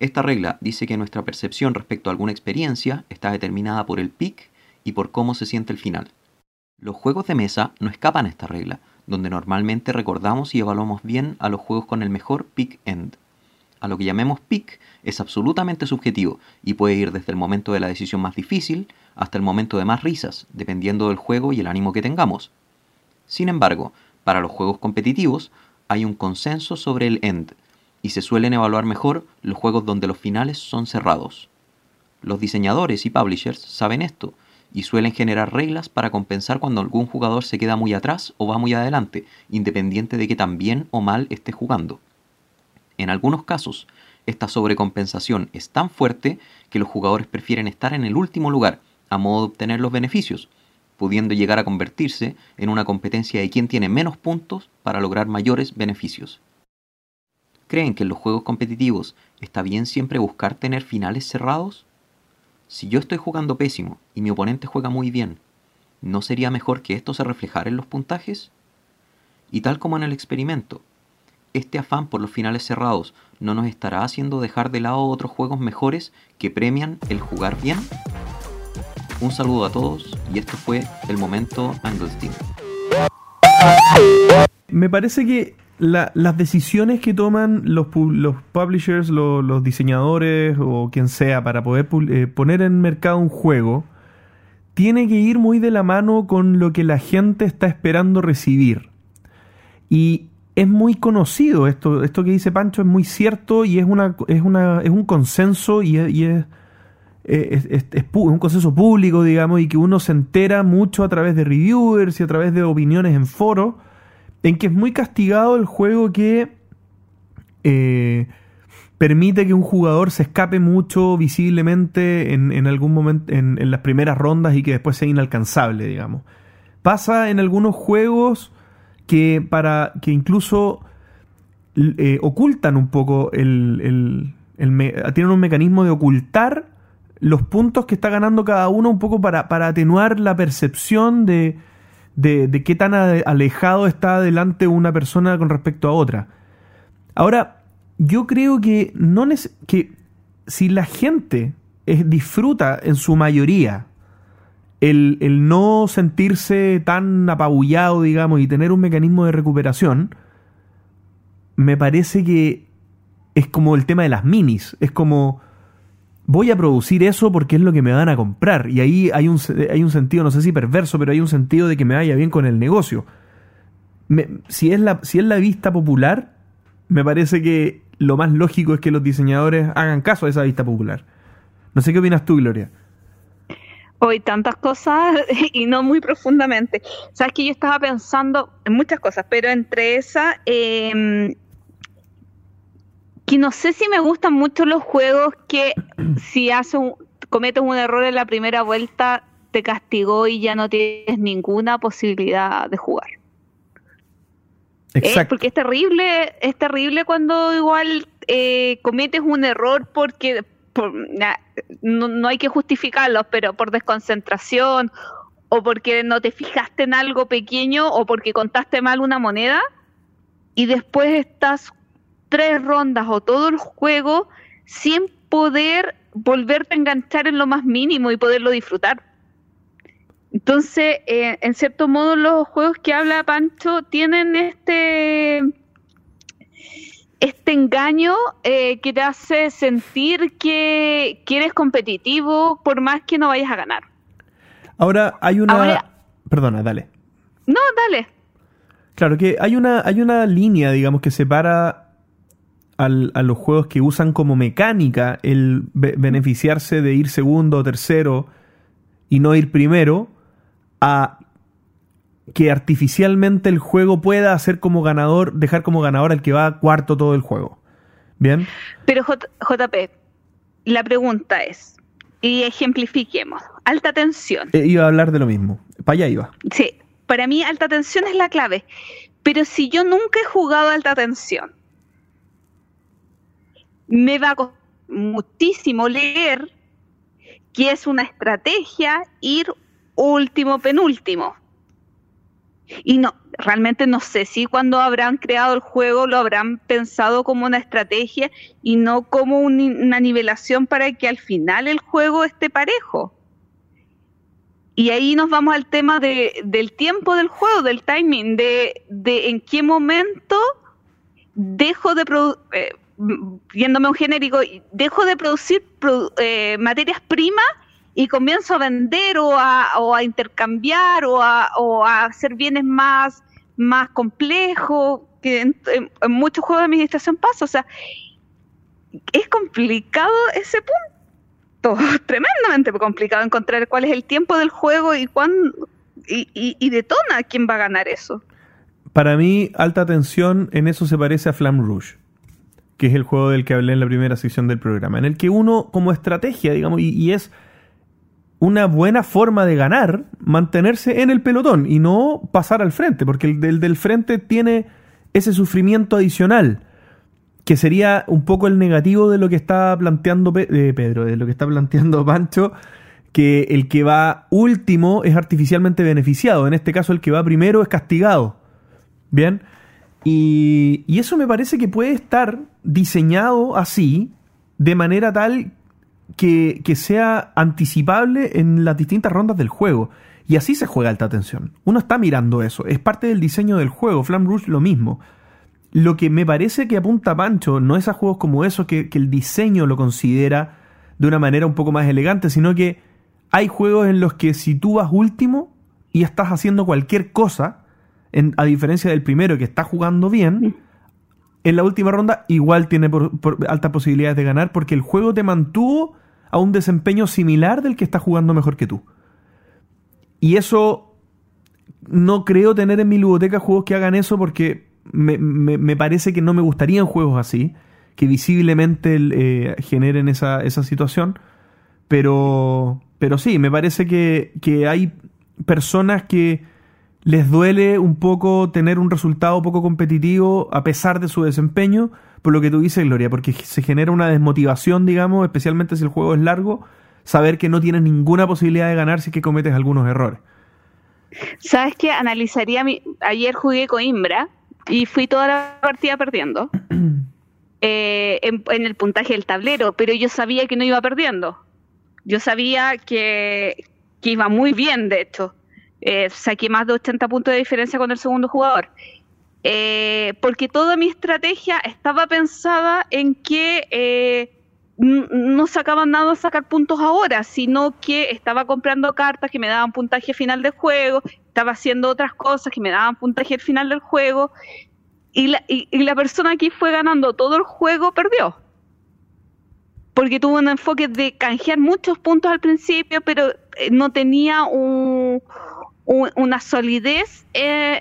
[SPEAKER 8] Esta regla dice que nuestra percepción respecto a alguna experiencia está determinada por el peak y por cómo se siente el final. Los juegos de mesa no escapan a esta regla, donde normalmente recordamos y evaluamos bien a los juegos con el mejor peak end. A lo que llamemos peak es absolutamente subjetivo y puede ir desde el momento de la decisión más difícil hasta el momento de más risas, dependiendo del juego y el ánimo que tengamos. Sin embargo, para los juegos competitivos hay un consenso sobre el end, y se suelen evaluar mejor los juegos donde los finales son cerrados. Los diseñadores y publishers saben esto, y suelen generar reglas para compensar cuando algún jugador se queda muy atrás o va muy adelante, independiente de que tan bien o mal esté jugando. En algunos casos, esta sobrecompensación es tan fuerte que los jugadores prefieren estar en el último lugar a modo de obtener los beneficios, pudiendo llegar a convertirse en una competencia de quien tiene menos puntos para lograr mayores beneficios. ¿Creen que en los juegos competitivos está bien siempre buscar tener finales cerrados? Si yo estoy jugando pésimo y mi oponente juega muy bien, ¿no sería mejor que esto se reflejara en los puntajes? Y tal como en el experimento, este afán por los finales cerrados no nos estará haciendo dejar de lado otros juegos mejores que premian el jugar bien? Un saludo a todos y esto fue el momento Anglestein.
[SPEAKER 1] Me parece que la- las decisiones que toman los, los publishers, lo- los diseñadores o quien sea para poder eh, poner en mercado un juego, tiene que ir muy de la mano con lo que la gente está esperando recibir. Y es muy conocido esto, esto que dice Pancho es muy cierto y es una, es una, es un consenso y es, un consenso público, digamos, y que uno se entera mucho a través de reviewers y a través de opiniones en foros, en que es muy castigado el juego que eh, permite que un jugador se escape mucho visiblemente en, en algún momento, en, en las primeras rondas y que después sea inalcanzable, digamos. Pasa en algunos juegos que para que incluso eh, ocultan un poco el, tienen un mecanismo de ocultar los puntos que está ganando cada uno un poco para, para atenuar la percepción de, de, qué tan alejado está adelante una persona con respecto a otra. Ahora, yo creo que no que si la gente disfruta en su mayoría el, el no sentirse tan apabullado, digamos, y tener un mecanismo de recuperación, me parece que es como el tema de las minis. Es como, voy a producir eso porque es lo que me van a comprar. Y ahí hay un, hay un sentido, no sé si perverso, pero hay un sentido de que me vaya bien con el negocio. Si, es la, si es la vista popular, me parece que lo más lógico es que los diseñadores hagan caso a esa vista popular. No sé qué opinas tú, Gloria.
[SPEAKER 2] Hoy tantas cosas y no muy profundamente. Sabes que yo estaba pensando en muchas cosas, pero entre esas, eh, que no sé si me gustan mucho los juegos que si haces un- cometes un error en la primera vuelta te castigó y ya no tienes ninguna posibilidad de jugar. Eh, porque es terrible, es terrible cuando igual eh, cometes un error porque no, hay que justificarlo, pero por desconcentración o porque no te fijaste en algo pequeño o porque contaste mal una moneda y después estás tres rondas o todo el juego sin poder volverte a enganchar en lo más mínimo y poderlo disfrutar. Entonces, eh, en cierto modo, los juegos que habla Pancho tienen este este engaño eh, que te hace sentir que, que eres competitivo por más que no vayas a ganar.
[SPEAKER 1] Ahora hay una...
[SPEAKER 2] Ahora-
[SPEAKER 1] Perdona, dale.
[SPEAKER 2] No, dale.
[SPEAKER 1] Claro que hay una, hay una línea, digamos, que separa al- a los juegos que usan como mecánica el be- beneficiarse de ir segundo o tercero y no ir primero, a que artificialmente el juego pueda hacer como ganador, dejar como ganador al que va cuarto todo el juego. ¿Bien?
[SPEAKER 2] Pero J- JP, la pregunta es, y ejemplifiquemos, alta tensión.
[SPEAKER 1] Eh, iba a hablar de lo mismo. Para allá iba.
[SPEAKER 2] Sí, para mí alta tensión es la clave. Pero si yo nunca he jugado alta tensión, me va a costar muchísimo leer que es una estrategia ir último, penúltimo. Y no, realmente no sé si cuando habrán creado el juego lo habrán pensado como una estrategia y no como un- una nivelación para que al final el juego esté parejo. Y ahí nos vamos al tema de, del tiempo del juego, del timing, de, en qué momento dejo de producir, yéndome un genérico, dejo de producir produ- eh, materias primas y comienzo a vender o a, intercambiar o a, hacer bienes más, más complejos, que en, muchos juegos de administración pasa. O sea, es complicado ese punto. tremendamente complicado encontrar cuál es el tiempo del juego y cuán y, y, y detona quién va a ganar eso.
[SPEAKER 1] Para mí, alta tensión en eso se parece a Flam Rouge, que es el juego del que hablé en la primera sección del programa, en el que uno, como estrategia, digamos, y es una buena forma de ganar, mantenerse en el pelotón y no pasar al frente, porque el del, del frente tiene ese sufrimiento adicional, que sería un poco el negativo de lo que está planteando Pe- Pedro, de lo que está planteando Pancho, que el que va último es artificialmente beneficiado, en este caso el que va primero es castigado. Bien. Y, y eso me parece que puede estar diseñado así, de manera tal que, sea anticipable en las distintas rondas del juego. Y así se juega alta tensión. Uno está mirando eso. Es parte del diseño del juego. Flam Rouge lo mismo. Lo que me parece que apunta Pancho no es a juegos como esos que, que el diseño lo considera de una manera un poco más elegante, sino que hay juegos en los que si tú vas último y estás haciendo cualquier cosa, en- a diferencia del primero que está jugando bien, en la última ronda igual tiene por- por- altas posibilidades de ganar porque el juego te mantuvo a un desempeño similar del que está jugando mejor que tú. Y eso no creo tener en mi ludoteca juegos que hagan eso porque me, me- me parece que no me gustarían juegos así, que visiblemente eh, generen esa, esa situación. Pero, pero sí, me parece que, que hay personas que les duele un poco tener un resultado poco competitivo a pesar de su desempeño, por lo que tú dices, Gloria, porque se genera una desmotivación, digamos, especialmente si el juego es largo, saber que no tienes ninguna posibilidad de ganar si es que cometes algunos errores.
[SPEAKER 2] ¿Sabes qué? Analizaría mi... Ayer jugué Coimbra y fui toda la partida perdiendo eh, en, en el puntaje del tablero, pero yo sabía que no iba perdiendo. Yo sabía que, que iba muy bien, de hecho. Eh, saqué más de 80 puntos de diferencia con el segundo jugador. Eh, porque toda mi estrategia estaba pensada en que eh, no sacaban nada sacar puntos ahora, sino que estaba comprando cartas que me daban puntaje final del juego, estaba haciendo otras cosas que me daban puntaje al final del juego, y la, y, y la persona que fue ganando todo el juego perdió. Porque tuvo un enfoque de canjear muchos puntos al principio, pero eh, no tenía un, un- una solidez eh,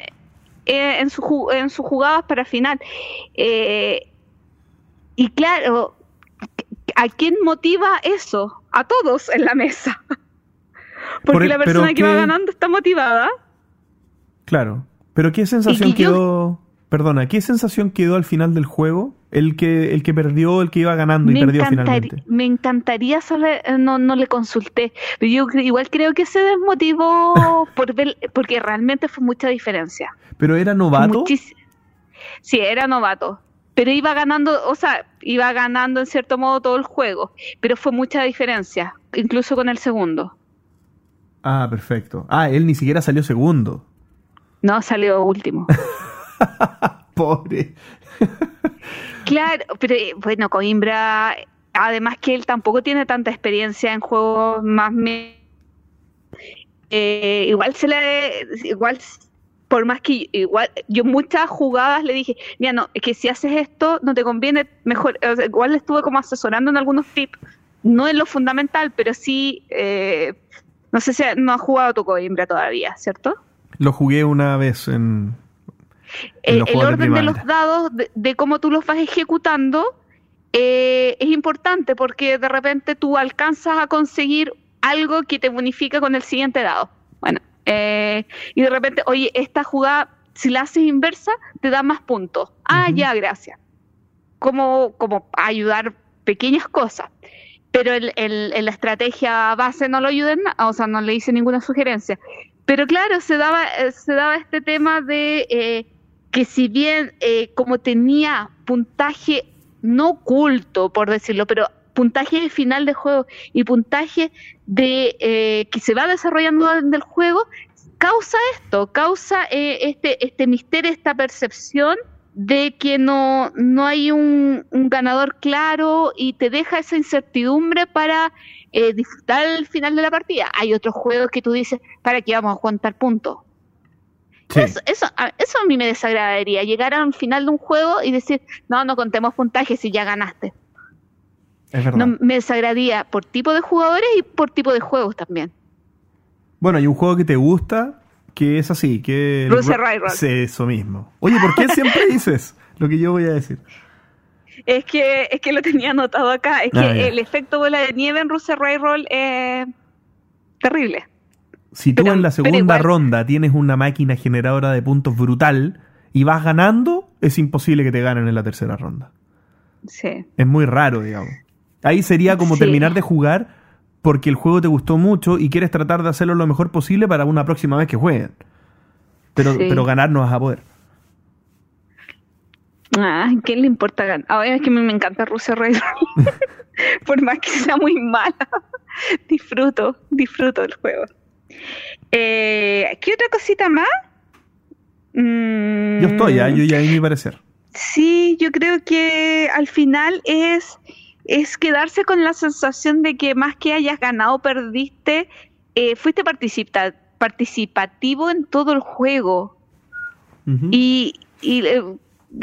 [SPEAKER 2] eh, en, su, ju- en sus jugadas para final. Eh, y claro, ¿a quién motiva eso? A todos en la mesa. Porque
[SPEAKER 1] Por el-
[SPEAKER 2] la persona que va ganando está motivada.
[SPEAKER 1] Claro. Pero ¿qué sensación
[SPEAKER 2] yo-
[SPEAKER 1] quedó? Perdona, ¿qué sensación quedó al final del juego? El que, el que perdió, el que iba ganando y perdió finalmente.
[SPEAKER 2] me encantaría saber, eh, no, no le consulté, pero yo igual creo que se desmotivó por ver, porque realmente fue mucha diferencia.
[SPEAKER 1] ¿Pero era novato?
[SPEAKER 2] Muchis- Sí, era novato. Pero iba ganando, o sea, iba ganando en cierto modo todo el juego. Pero fue mucha diferencia, incluso con el segundo.
[SPEAKER 1] Ah, perfecto. Ah, él ni siquiera salió segundo.
[SPEAKER 2] No, salió último.
[SPEAKER 1] Pobre.
[SPEAKER 2] Claro, pero eh, bueno, Coimbra, además que él tampoco tiene tanta experiencia en juegos más... eh, igual se le... Igual, por más que igual yo muchas jugadas le dije, mira, no, es que si haces esto no te conviene, mejor, igual le estuve como asesorando en algunos tips, no en lo fundamental, pero sí, eh, no sé si no has jugado tu Coimbra todavía, ¿cierto?
[SPEAKER 1] Lo jugué una vez en.
[SPEAKER 2] Eh, el
[SPEAKER 1] de
[SPEAKER 2] orden de, los dados, de, de cómo tú los vas ejecutando, eh, es importante porque de repente tú alcanzas a conseguir algo que te bonifica con el siguiente dado. Bueno, eh, y de repente, oye, esta jugada, si la haces inversa, te da más puntos. Ah, ya, gracias. Como, como ayudar pequeñas cosas. Pero el, la estrategia base no lo ayuden, o sea, no le hice ninguna sugerencia. Pero claro, se daba, se daba este tema de eh, que si bien eh, como tenía puntaje no oculto, por decirlo, pero puntaje de final de juego y puntaje de eh, que se va desarrollando en el juego, causa esto, causa eh, este, este misterio, esta percepción de que no, no hay un, ganador claro y te deja esa incertidumbre para eh, disfrutar el final de la partida. Hay otros juegos que tú dices, ¿para qué vamos a contar puntos?
[SPEAKER 1] Sí.
[SPEAKER 2] Eso, eso, a, eso a mí me desagradaría, llegar a un final de un juego y decir, no, no contemos puntajes si ya ganaste.
[SPEAKER 1] Es verdad.
[SPEAKER 2] No, me desagradaría por tipo de jugadores y por tipo de juegos también.
[SPEAKER 1] Bueno, hay un juego que te gusta que es así, que...
[SPEAKER 2] Railroad.
[SPEAKER 1] Sí, eso mismo. Oye, ¿por qué siempre dices lo que yo voy a decir?
[SPEAKER 2] Es que, es que lo tenía anotado acá. Es que
[SPEAKER 1] Ah, ya.
[SPEAKER 2] el efecto bola de nieve en Rusia Railroad es terrible.
[SPEAKER 1] Si tú
[SPEAKER 2] Pero-
[SPEAKER 1] en la segunda
[SPEAKER 2] igual.
[SPEAKER 1] ronda tienes una máquina generadora de puntos brutal y vas ganando, es imposible que te ganen en la tercera ronda.
[SPEAKER 2] Sí.
[SPEAKER 1] Es muy raro, digamos. Ahí sería como
[SPEAKER 2] Sí.
[SPEAKER 1] terminar de jugar porque el juego te gustó mucho y quieres tratar de hacerlo lo mejor posible para una próxima vez que jueguen. Pero,
[SPEAKER 2] Sí.
[SPEAKER 1] pero ganar no vas a poder.
[SPEAKER 2] Ah, ¿qué le importa ganar? Ahora es que a mí me encanta Rusia Railroad. Por más que sea muy mala. disfruto, disfruto del juego. Eh, ¿Qué otra cosita más? Mm,
[SPEAKER 1] Yo estoy, ¿ah? yo ya di mi parecer.
[SPEAKER 2] Sí, yo creo que al final es, es quedarse con la sensación de que más que hayas ganado perdiste, eh, fuiste participa- participativo en todo el juego. Y, y, eh,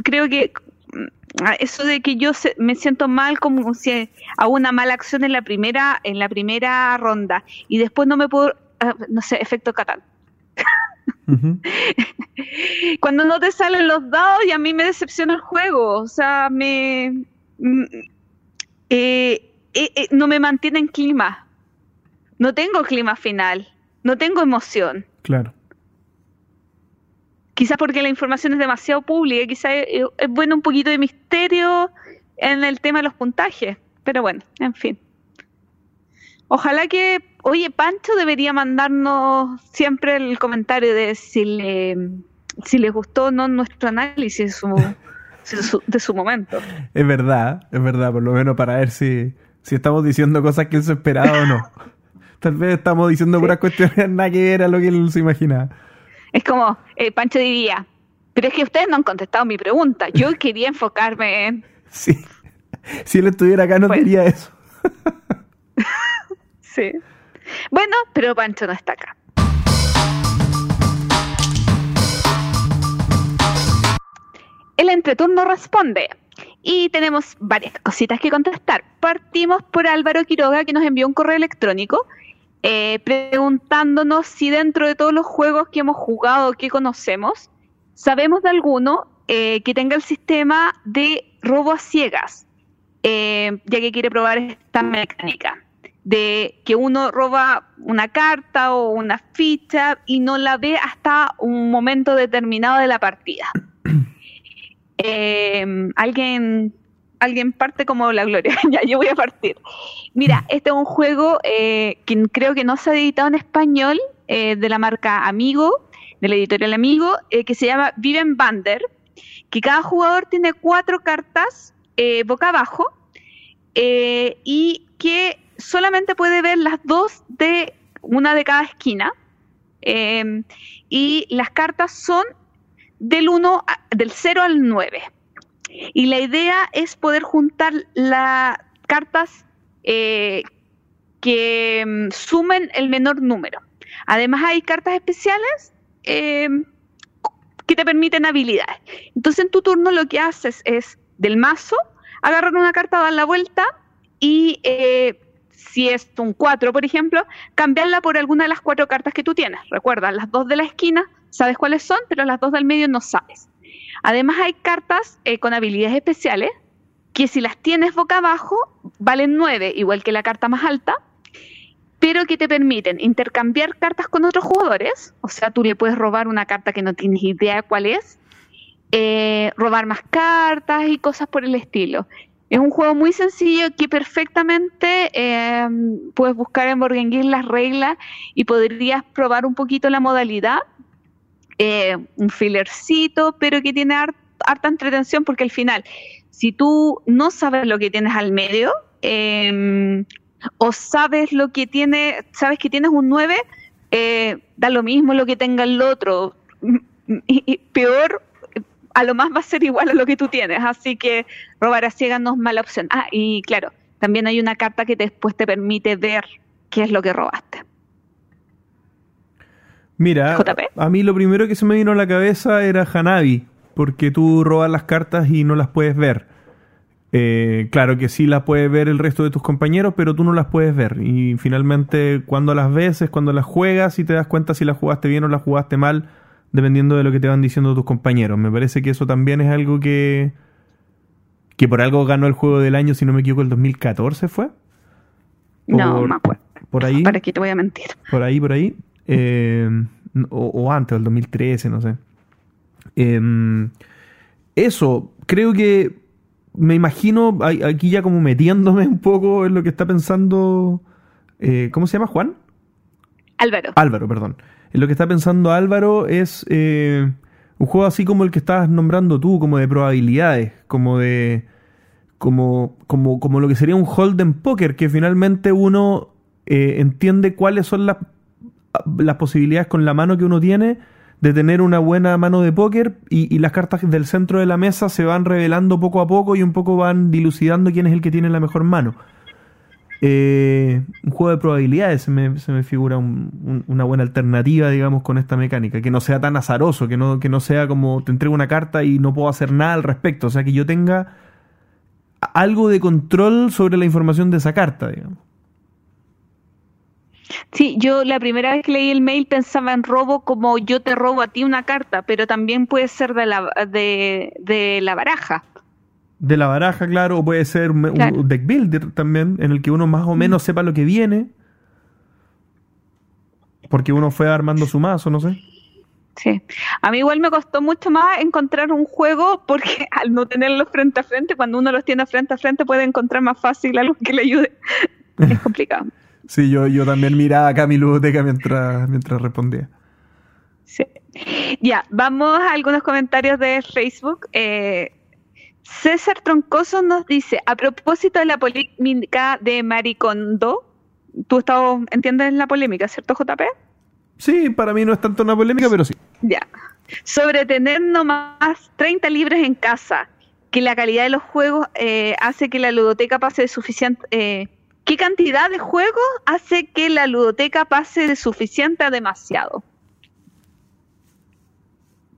[SPEAKER 2] creo que mm, eso de que yo se- me siento mal como si hago una mala acción en la primera en la primera ronda y después no me puedo no sé efecto Catán cuando no te salen los dados y a mí me decepciona el juego o sea me mm, eh, eh, eh, no me mantiene en clima no tengo clima final no tengo emoción
[SPEAKER 1] Claro.
[SPEAKER 2] quizás porque la información es demasiado pública, quizás es, es bueno un poquito de misterio en el tema de los puntajes, pero bueno, en fin. Ojalá que, oye, Pancho debería mandarnos siempre el comentario de si le, si les gustó o no nuestro análisis de su, de su, de su momento.
[SPEAKER 1] Es verdad, es verdad, por lo menos para ver si, si estamos diciendo cosas que él se esperaba o no. Tal vez estamos diciendo puras cuestiones nada que ver a lo que él se imaginaba.
[SPEAKER 2] Es como, eh, Pancho diría, pero es que ustedes no han contestado mi pregunta, yo quería enfocarme en...
[SPEAKER 1] Sí. Si él estuviera acá no
[SPEAKER 2] Bueno.
[SPEAKER 1] diría eso.
[SPEAKER 2] Sí. Bueno, pero Pancho no está acá. El entreturno responde. Y tenemos varias cositas que contestar. Partimos por Álvaro Quiroga, que nos envió un correo electrónico eh, preguntándonos si dentro de todos los juegos que hemos jugado, que conocemos, sabemos de alguno eh, que tenga el sistema de robo a ciegas, eh, ya que quiere probar esta mecánica de que uno roba una carta o una ficha y no la ve hasta un momento determinado de la partida. Eh, alguien, alguien parte como la gloria. ya, yo voy a partir. Mira, este es un juego eh, que creo que no se ha editado en español, eh, de la marca Amigo, de la editorial Amigo, eh, que se llama Viven Bander, que cada jugador tiene cuatro cartas boca abajo y que solamente puede ver las dos de una de cada esquina. eh, y las cartas son del 1 a- del 0 al 9. Y la idea es poder juntar las cartas eh, que mm, sumen el menor número. Además hay cartas especiales eh, que te permiten habilidades. Entonces en tu turno lo que haces es del mazo agarrar una carta, dar la vuelta y eh, si es un 4, por ejemplo, cambiarla por alguna de las cuatro cartas que tú tienes. Recuerda, las dos de la esquina sabes cuáles son, pero las dos del medio no sabes. Además hay cartas eh, con habilidades especiales que si las tienes boca abajo valen 9, igual que la carta más alta, pero que te permiten intercambiar cartas con otros jugadores. O sea, tú le puedes robar una carta que no tienes idea cuál es, eh, robar más cartas y cosas por el estilo. Es un juego muy sencillo que perfectamente eh, puedes buscar en Geek las reglas y podrías probar un poquito la modalidad. Eh, un fillercito, pero que tiene har- harta entretención porque al final, si tú no sabes lo que tienes al medio, eh, o sabes lo que tiene, sabes que tienes un 9, eh, da lo mismo lo que tenga el otro. Y, y peor, a lo más va a ser igual a lo que tú tienes. Así que robar a ciegas no es mala opción. Ah, y claro, también hay una carta que después te permite ver qué es lo que robaste.
[SPEAKER 1] Mira,
[SPEAKER 2] JP.
[SPEAKER 1] a mí lo primero que se me vino a la cabeza era Hanabi, porque tú robas las cartas y no las puedes ver. Eh, claro que sí las puedes ver el resto de tus compañeros, pero tú no las puedes ver. Y finalmente, cuando las ves es cuando las juegas y te das cuenta si las jugaste bien o las jugaste mal, dependiendo de lo que te van diciendo tus compañeros. Me parece que eso también es algo que. que por algo ganó el juego del año, si no me equivoco, el 2014 fue.
[SPEAKER 2] No,
[SPEAKER 1] Por-
[SPEAKER 2] me acuerdo.
[SPEAKER 1] Por ahí.
[SPEAKER 2] ¿Para qué te voy a mentir?
[SPEAKER 1] Por ahí, por ahí. Eh, o, o antes, el 2013, no sé. Em, eso, creo que me imagino aquí ya como metiéndome un poco en lo que está pensando. eh, ¿Cómo se llama Juan?
[SPEAKER 2] Álvaro.
[SPEAKER 1] Álvaro, perdón. Lo que está pensando Álvaro es eh, un juego así como el que estabas nombrando tú, como de probabilidades, como de. como, como, como lo que sería un Holden Poker, que finalmente uno eh, entiende cuáles son las, las posibilidades con la mano que uno tiene de tener una buena mano de póker y, y las cartas del centro de la mesa se van revelando poco a poco y un poco van dilucidando quién es el que tiene la mejor mano. Eh, un juego de probabilidades se me, se me figura un- un- una buena alternativa, digamos, con esta mecánica. Que no sea tan azaroso, que no, que no sea como te entrego una carta y no puedo hacer nada al respecto. O sea, que yo tenga algo de control sobre la información de esa carta, digamos.
[SPEAKER 2] Sí, yo la primera vez que leí el mail pensaba en robo como yo te robo a ti una carta, pero también puede ser de la, de, de la baraja.
[SPEAKER 1] De la baraja, claro, o puede ser un, deck builder también, en el que uno más o menos sepa lo que viene. Porque uno fue armando su mazo, no sé.
[SPEAKER 2] Sí. A mí igual me costó mucho más encontrar un juego porque al no tenerlos frente a frente, cuando uno los tiene frente a frente puede encontrar más fácil algo que le ayude. Es complicado.
[SPEAKER 1] Sí, yo, yo también miraba acá mi ludoteca mientras, mientras respondía.
[SPEAKER 2] Sí. Ya, vamos a algunos comentarios de Facebook. Eh, César Troncoso nos dice, a propósito de la polémica de Maricondo, tú estabas, entiendes la polémica, ¿cierto, JP?
[SPEAKER 1] Sí, para mí no es tanto una polémica, pero sí.
[SPEAKER 2] Ya. Sobre tener nomás 30 libros en casa, que la calidad de los juegos eh, hace que la ludoteca pase de suficiente... eh, ¿Qué cantidad de juegos hace que la ludoteca pase de suficiente a demasiado?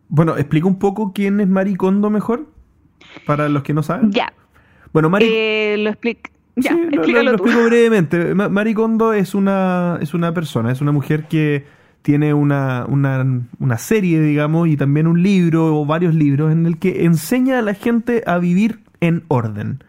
[SPEAKER 1] Bueno, explica un poco quién es Maricondo mejor, para los que no saben.
[SPEAKER 2] Ya.
[SPEAKER 1] Bueno, Mari
[SPEAKER 2] Eh, lo explico. Ya,
[SPEAKER 1] Sí, lo- explico brevemente. Ma- Marie Kondo es una, es una persona, es una mujer que tiene una, una, una serie, digamos, y también un libro o varios libros en el que enseña a la gente a vivir en orden.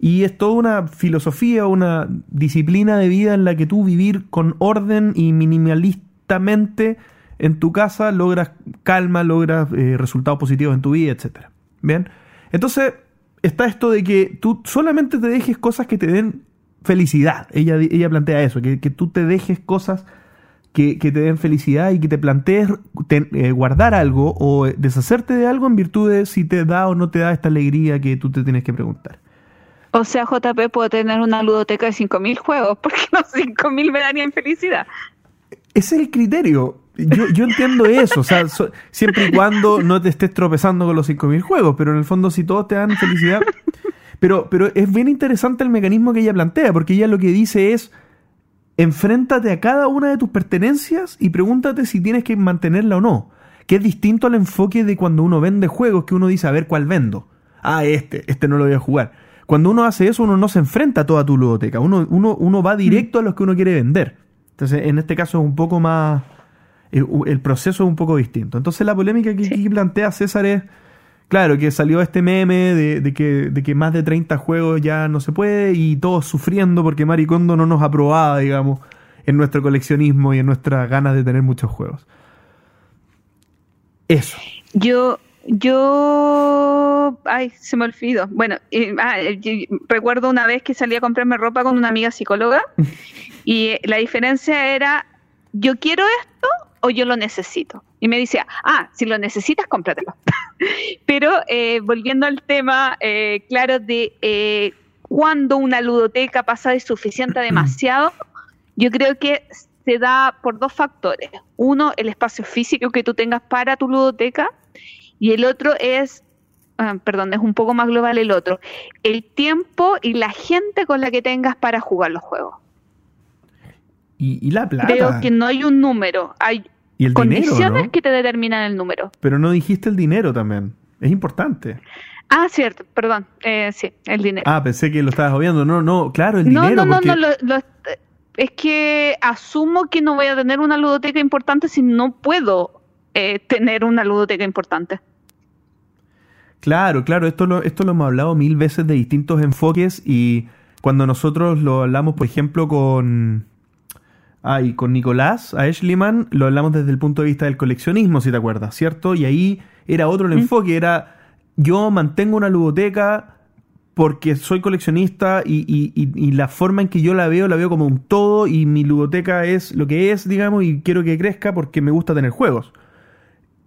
[SPEAKER 1] Y es toda una filosofía, una disciplina de vida en la que tú vivir con orden y minimalistamente en tu casa logras calma, logras eh, resultados positivos en tu vida, etcétera. Bien. Entonces, está esto de que tú solamente te dejes cosas que te den felicidad. Ella, ella plantea eso, que, que tú te dejes cosas que, que te den felicidad y que te plantees te- eh, guardar algo o eh, deshacerte de algo en virtud de si te da o no te da esta alegría que tú te tienes que preguntar.
[SPEAKER 2] O sea, JP puede tener una ludoteca de 5.000 juegos, porque los 5.000 me darían felicidad.
[SPEAKER 1] Ese es el criterio. Yo, yo entiendo eso, o sea, siempre y cuando no te estés tropezando con los 5.000 juegos, pero en el fondo si todos te dan felicidad... Pero, pero es bien interesante el mecanismo que ella plantea, porque ella lo que dice es, enfréntate a cada una de tus pertenencias y pregúntate si tienes que mantenerla o no. Que es distinto al enfoque de cuando uno vende juegos, que uno dice, a ver cuál vendo. Ah, este, este no lo voy a jugar. Cuando uno hace eso, uno no se enfrenta a toda tu ludoteca, uno, uno, uno va directo a los que uno quiere vender. Entonces, en este caso es un poco más... El proceso es un poco distinto. Entonces, la polémica que,
[SPEAKER 2] Sí.
[SPEAKER 1] que plantea César es, claro, que salió este meme de, de que, de que más de 30 juegos ya no se puede y todos sufriendo porque Maricondo no nos aprobaba, digamos, en nuestro coleccionismo y en nuestras ganas de tener muchos juegos. Eso.
[SPEAKER 2] Yo, yo, ay, se me olvidó. Bueno, eh, ah, eh, recuerdo una vez que salí a comprarme ropa con una amiga psicóloga y eh, la diferencia era, yo quiero esto o yo lo necesito. Y me decía, ah, si lo necesitas, cómpratelo. Pero eh, volviendo al tema, eh, claro, de eh, cuando una ludoteca pasa de suficiente a demasiado, yo creo que se da por dos factores. Uno, el espacio físico que tú tengas para tu ludoteca y el otro es, ah, perdón, es un poco más global el otro, el tiempo y la gente con la que tengas para jugar los juegos.
[SPEAKER 1] Y, y la plata.
[SPEAKER 2] Creo que no hay un número, hay
[SPEAKER 1] y el dinero,
[SPEAKER 2] condiciones
[SPEAKER 1] ¿no?
[SPEAKER 2] que te determinan el número.
[SPEAKER 1] Pero no dijiste el dinero también. Es importante.
[SPEAKER 2] Ah, cierto, perdón. Eh, sí, el dinero.
[SPEAKER 1] Ah, pensé que lo estabas obviando. No, no, claro, el
[SPEAKER 2] no,
[SPEAKER 1] dinero.
[SPEAKER 2] no, no,
[SPEAKER 1] porque-
[SPEAKER 2] no, lo- lo- es que asumo que no voy a tener una ludoteca importante si no puedo eh, tener una ludoteca importante.
[SPEAKER 1] Claro, claro, esto lo, esto lo hemos hablado mil veces de distintos enfoques y cuando nosotros lo hablamos, por ejemplo, con, ay, con Nicolás Aeschliman, lo hablamos desde el punto de vista del coleccionismo, si te acuerdas, ¿cierto? Y ahí era otro el enfoque, era yo mantengo una ludoteca porque soy coleccionista y, y- y- y la forma en que yo la veo, la veo como un todo y mi ludoteca es lo que es, digamos, y quiero que crezca porque me gusta tener juegos.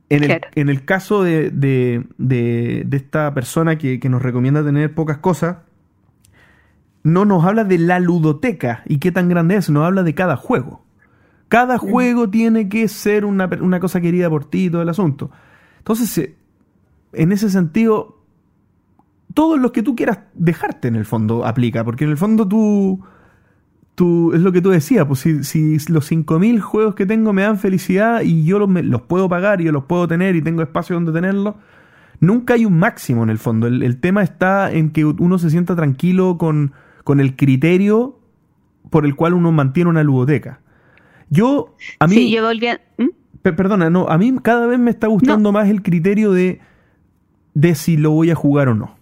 [SPEAKER 1] En el,
[SPEAKER 2] Claro.
[SPEAKER 1] en el caso de, de- de- de esta persona que, que nos recomienda tener pocas cosas, no nos habla de la ludoteca y qué tan grande es, nos habla de cada juego. Cada juego tiene que ser una, una cosa querida por ti y todo el asunto. Entonces, eh, en ese sentido, todo lo que tú quieras dejarte en el fondo aplica, porque en el fondo tú, tú es lo que tú decías, pues si, si los 5.000 juegos que tengo me dan felicidad y yo los, me- los puedo pagar y yo los puedo tener y tengo espacio donde tenerlos, nunca hay un máximo en el fondo. El, el tema está en que uno se sienta tranquilo con, con el criterio por el cual uno mantiene una ludoteca. Yo, a mí...
[SPEAKER 2] Sí, yo volví a- ¿Mm?
[SPEAKER 1] Pe- Perdona, no, a mí cada vez me está gustando más el criterio de, de si lo voy a jugar o no.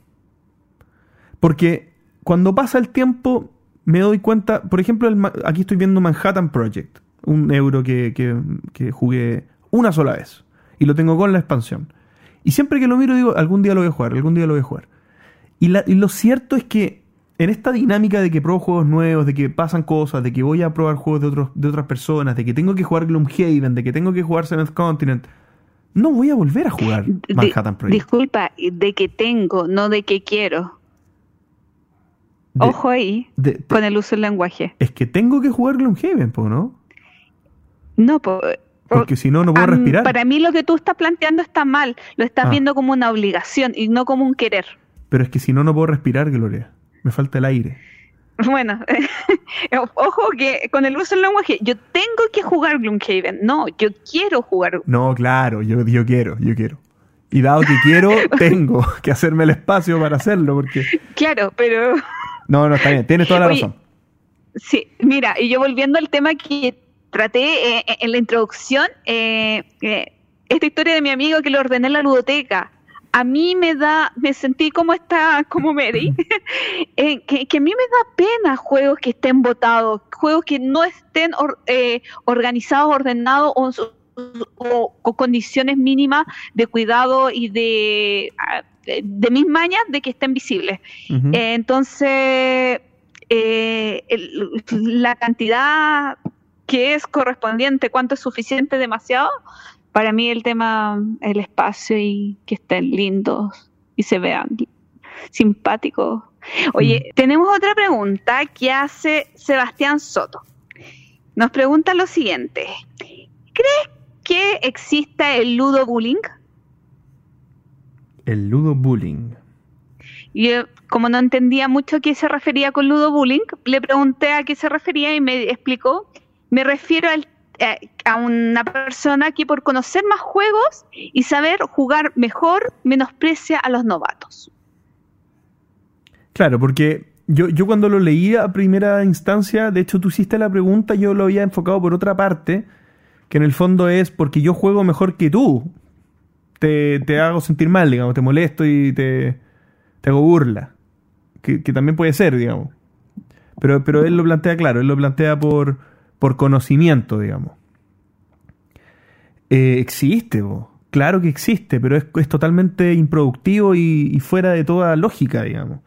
[SPEAKER 1] Porque cuando pasa el tiempo me doy cuenta, por ejemplo, el aquí estoy viendo Manhattan Project, un euro que, que- que jugué una sola vez y lo tengo con la expansión. Y siempre que lo miro digo, algún día lo voy a jugar, algún día lo voy a jugar. Y, la- y lo cierto es que en esta dinámica de que pruebo juegos nuevos, de que pasan cosas, de que voy a probar juegos de, otros, de otras personas, de que tengo que jugar Gloomhaven, de que tengo que jugar Seventh Continent, no voy a volver a jugar Manhattan Project.
[SPEAKER 2] Disculpa, de que tengo, no de que quiero.
[SPEAKER 1] De-
[SPEAKER 2] Ojo ahí
[SPEAKER 1] de-
[SPEAKER 2] con el uso del lenguaje.
[SPEAKER 1] es que tengo que jugar Gloomhaven, po, ¿no?
[SPEAKER 2] No, po-
[SPEAKER 1] Porque si no, no puedo respirar.
[SPEAKER 2] Para mí lo que tú estás planteando está mal. Lo estás
[SPEAKER 1] Ah.
[SPEAKER 2] viendo como una obligación y no como un querer.
[SPEAKER 1] Pero es que si no, no puedo respirar, Gloria. Me falta el aire.
[SPEAKER 2] Bueno, ojo que con el uso del lenguaje, yo tengo que jugar Gloomhaven. No, yo quiero jugar.
[SPEAKER 1] No, claro, yo, yo quiero, yo quiero. Y dado que quiero, tengo que hacerme el espacio para hacerlo, porque...
[SPEAKER 2] Claro, pero
[SPEAKER 1] No, no, está bien, tienes toda la
[SPEAKER 2] Oye,
[SPEAKER 1] razón.
[SPEAKER 2] Sí, mira, y yo volviendo al tema que traté eh, en la introducción, eh, eh, esta historia de mi amigo que le ordené la ludoteca, a mí me da, me sentí como esta, como Mary, eh, que, que a mí me da pena juegos que estén votados, juegos que no estén or- eh, organizados, ordenados o, o con condiciones mínimas de cuidado y de, ah, de, de mis mañas de que estén visibles. Eh, entonces, eh, el- la cantidad que es correspondiente, cuánto es suficiente, demasiado, para mí el tema, el espacio y que estén lindos y se vean simpáticos. Oye, tenemos otra pregunta que hace Sebastián Soto. Nos pregunta lo siguiente. ¿Crees que exista el ludo bullying?
[SPEAKER 1] El ludo bullying.
[SPEAKER 2] Yo, como no entendía mucho a qué se refería con Ludo Bullying, le pregunté a qué se refería y me explicó. Me refiero al- eh, a una persona que por conocer más juegos y saber jugar mejor menosprecia a los novatos.
[SPEAKER 1] Claro, porque yo, yo cuando lo leía a primera instancia, de hecho tú hiciste la pregunta, yo lo había enfocado por otra parte, que en el fondo es porque yo juego mejor que tú. Te, te hago sentir mal, digamos, te molesto y te, te hago burla. Que, que también puede ser, digamos. Pero, pero él lo plantea claro, él lo plantea por, por conocimiento, digamos. Eh, existe, bo. claro que existe, pero es, es totalmente improductivo y, y fuera de toda lógica, digamos.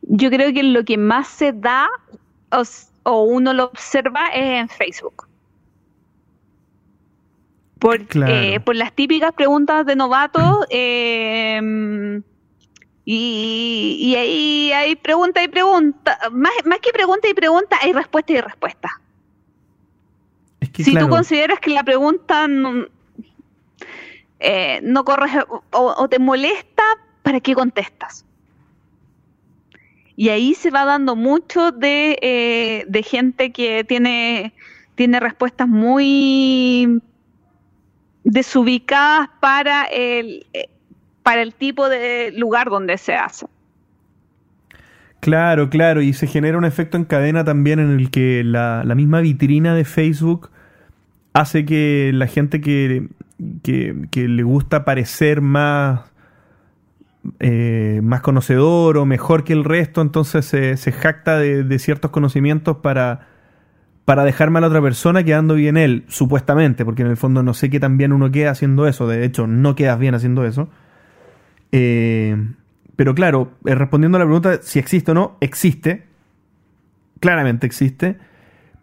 [SPEAKER 2] Yo creo que lo que más se da o, uno lo observa es en Facebook. Por,
[SPEAKER 1] Claro.
[SPEAKER 2] eh, por las típicas preguntas de novatos. eh, y, y ahí hay pregunta y pregunta. Más, más que pregunta y pregunta, hay respuesta y respuesta.
[SPEAKER 1] Es que,
[SPEAKER 2] si
[SPEAKER 1] claro,
[SPEAKER 2] tú consideras que la pregunta no, eh, no corre o, o te molesta, ¿para qué contestas? Y ahí se va dando mucho de, eh, de gente que tiene, tiene respuestas muy desubicadas para el, para el tipo de lugar donde se hace.
[SPEAKER 1] Claro, claro, y se genera un efecto en cadena también en el que la, misma vitrina de Facebook hace que la gente que, que, le gusta parecer más, eh, más conocedor o mejor que el resto, entonces se, jacta de, de ciertos conocimientos para, para dejar mal a otra persona quedando bien él, supuestamente, porque en el fondo no sé qué tan bien uno queda haciendo eso, de hecho no quedas bien haciendo eso. Eh, pero claro, eh, respondiendo a la pregunta si existe o no, existe, claramente existe,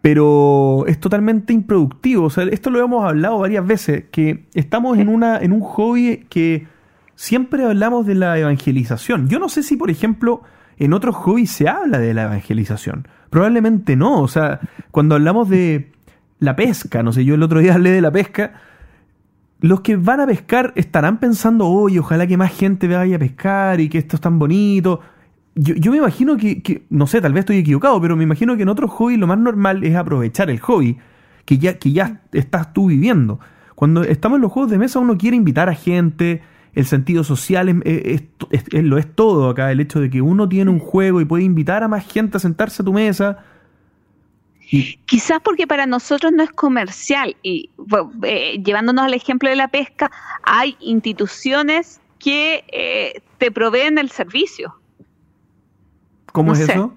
[SPEAKER 1] pero es totalmente improductivo. O sea, esto lo hemos hablado varias veces, que estamos en, una, en un hobby que siempre hablamos de la evangelización. Yo no sé si, por ejemplo, en otros hobbies se habla de la evangelización. Probablemente no. O sea, cuando hablamos de la pesca, no sé, yo el otro día hablé de la pesca, los que van a pescar estarán pensando, oye, ojalá que más gente vaya a pescar y que esto es tan bonito. Yo, yo me imagino que, que, no sé, tal vez estoy equivocado, pero me imagino que en otros hobbies lo más normal es aprovechar el hobby que ya, que ya estás tú viviendo. Cuando estamos en los juegos de mesa uno quiere invitar a gente, el sentido social es, es- es- lo es todo acá, el hecho de que uno tiene un juego y puede invitar a más gente a sentarse a tu mesa.
[SPEAKER 2] Quizás porque para nosotros no es comercial y bueno, eh, llevándonos al ejemplo de la pesca, hay instituciones que eh, te proveen el servicio.
[SPEAKER 1] ¿Cómo
[SPEAKER 2] No
[SPEAKER 1] es
[SPEAKER 2] sé.
[SPEAKER 1] eso?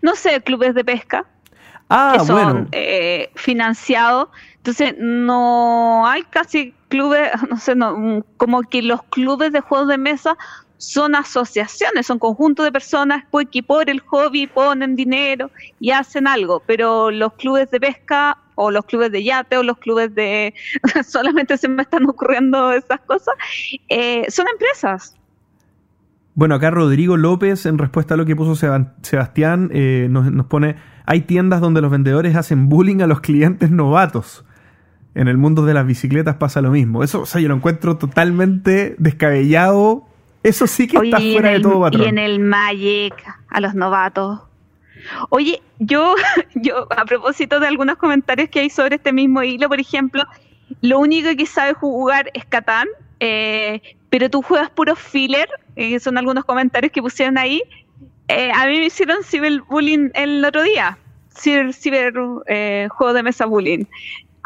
[SPEAKER 2] No sé, clubes de pesca
[SPEAKER 1] Ah,
[SPEAKER 2] que son
[SPEAKER 1] bueno.
[SPEAKER 2] eh, financiados. Entonces, no hay casi clubes, no sé, no, como que los clubes de juegos de mesa son asociaciones, son conjuntos de personas que por el hobby ponen dinero y hacen algo, pero los clubes de pesca o los clubes de yate o los clubes de... solamente se me están ocurriendo esas cosas, eh, son empresas.
[SPEAKER 1] Bueno, acá Rodrigo López, en respuesta a lo que puso Seba- Sebastián, eh, nos, nos pone, hay tiendas donde los vendedores hacen bullying a los clientes novatos. En el mundo de las bicicletas pasa lo mismo. Eso, o sea, yo lo encuentro totalmente descabellado. Eso sí que está fuera de
[SPEAKER 2] el-
[SPEAKER 1] todo patrón.
[SPEAKER 2] Y en el Magic, a los novatos. Oye, yo, yo, a propósito de algunos comentarios que hay sobre este mismo hilo, por ejemplo, lo único que sabe jugar es Catán, eh, pero tú juegas puro filler, eh, son algunos comentarios que pusieron ahí. Eh, a mí me hicieron ciberbullying el otro día, ciber, ciber eh, juego de mesa bullying.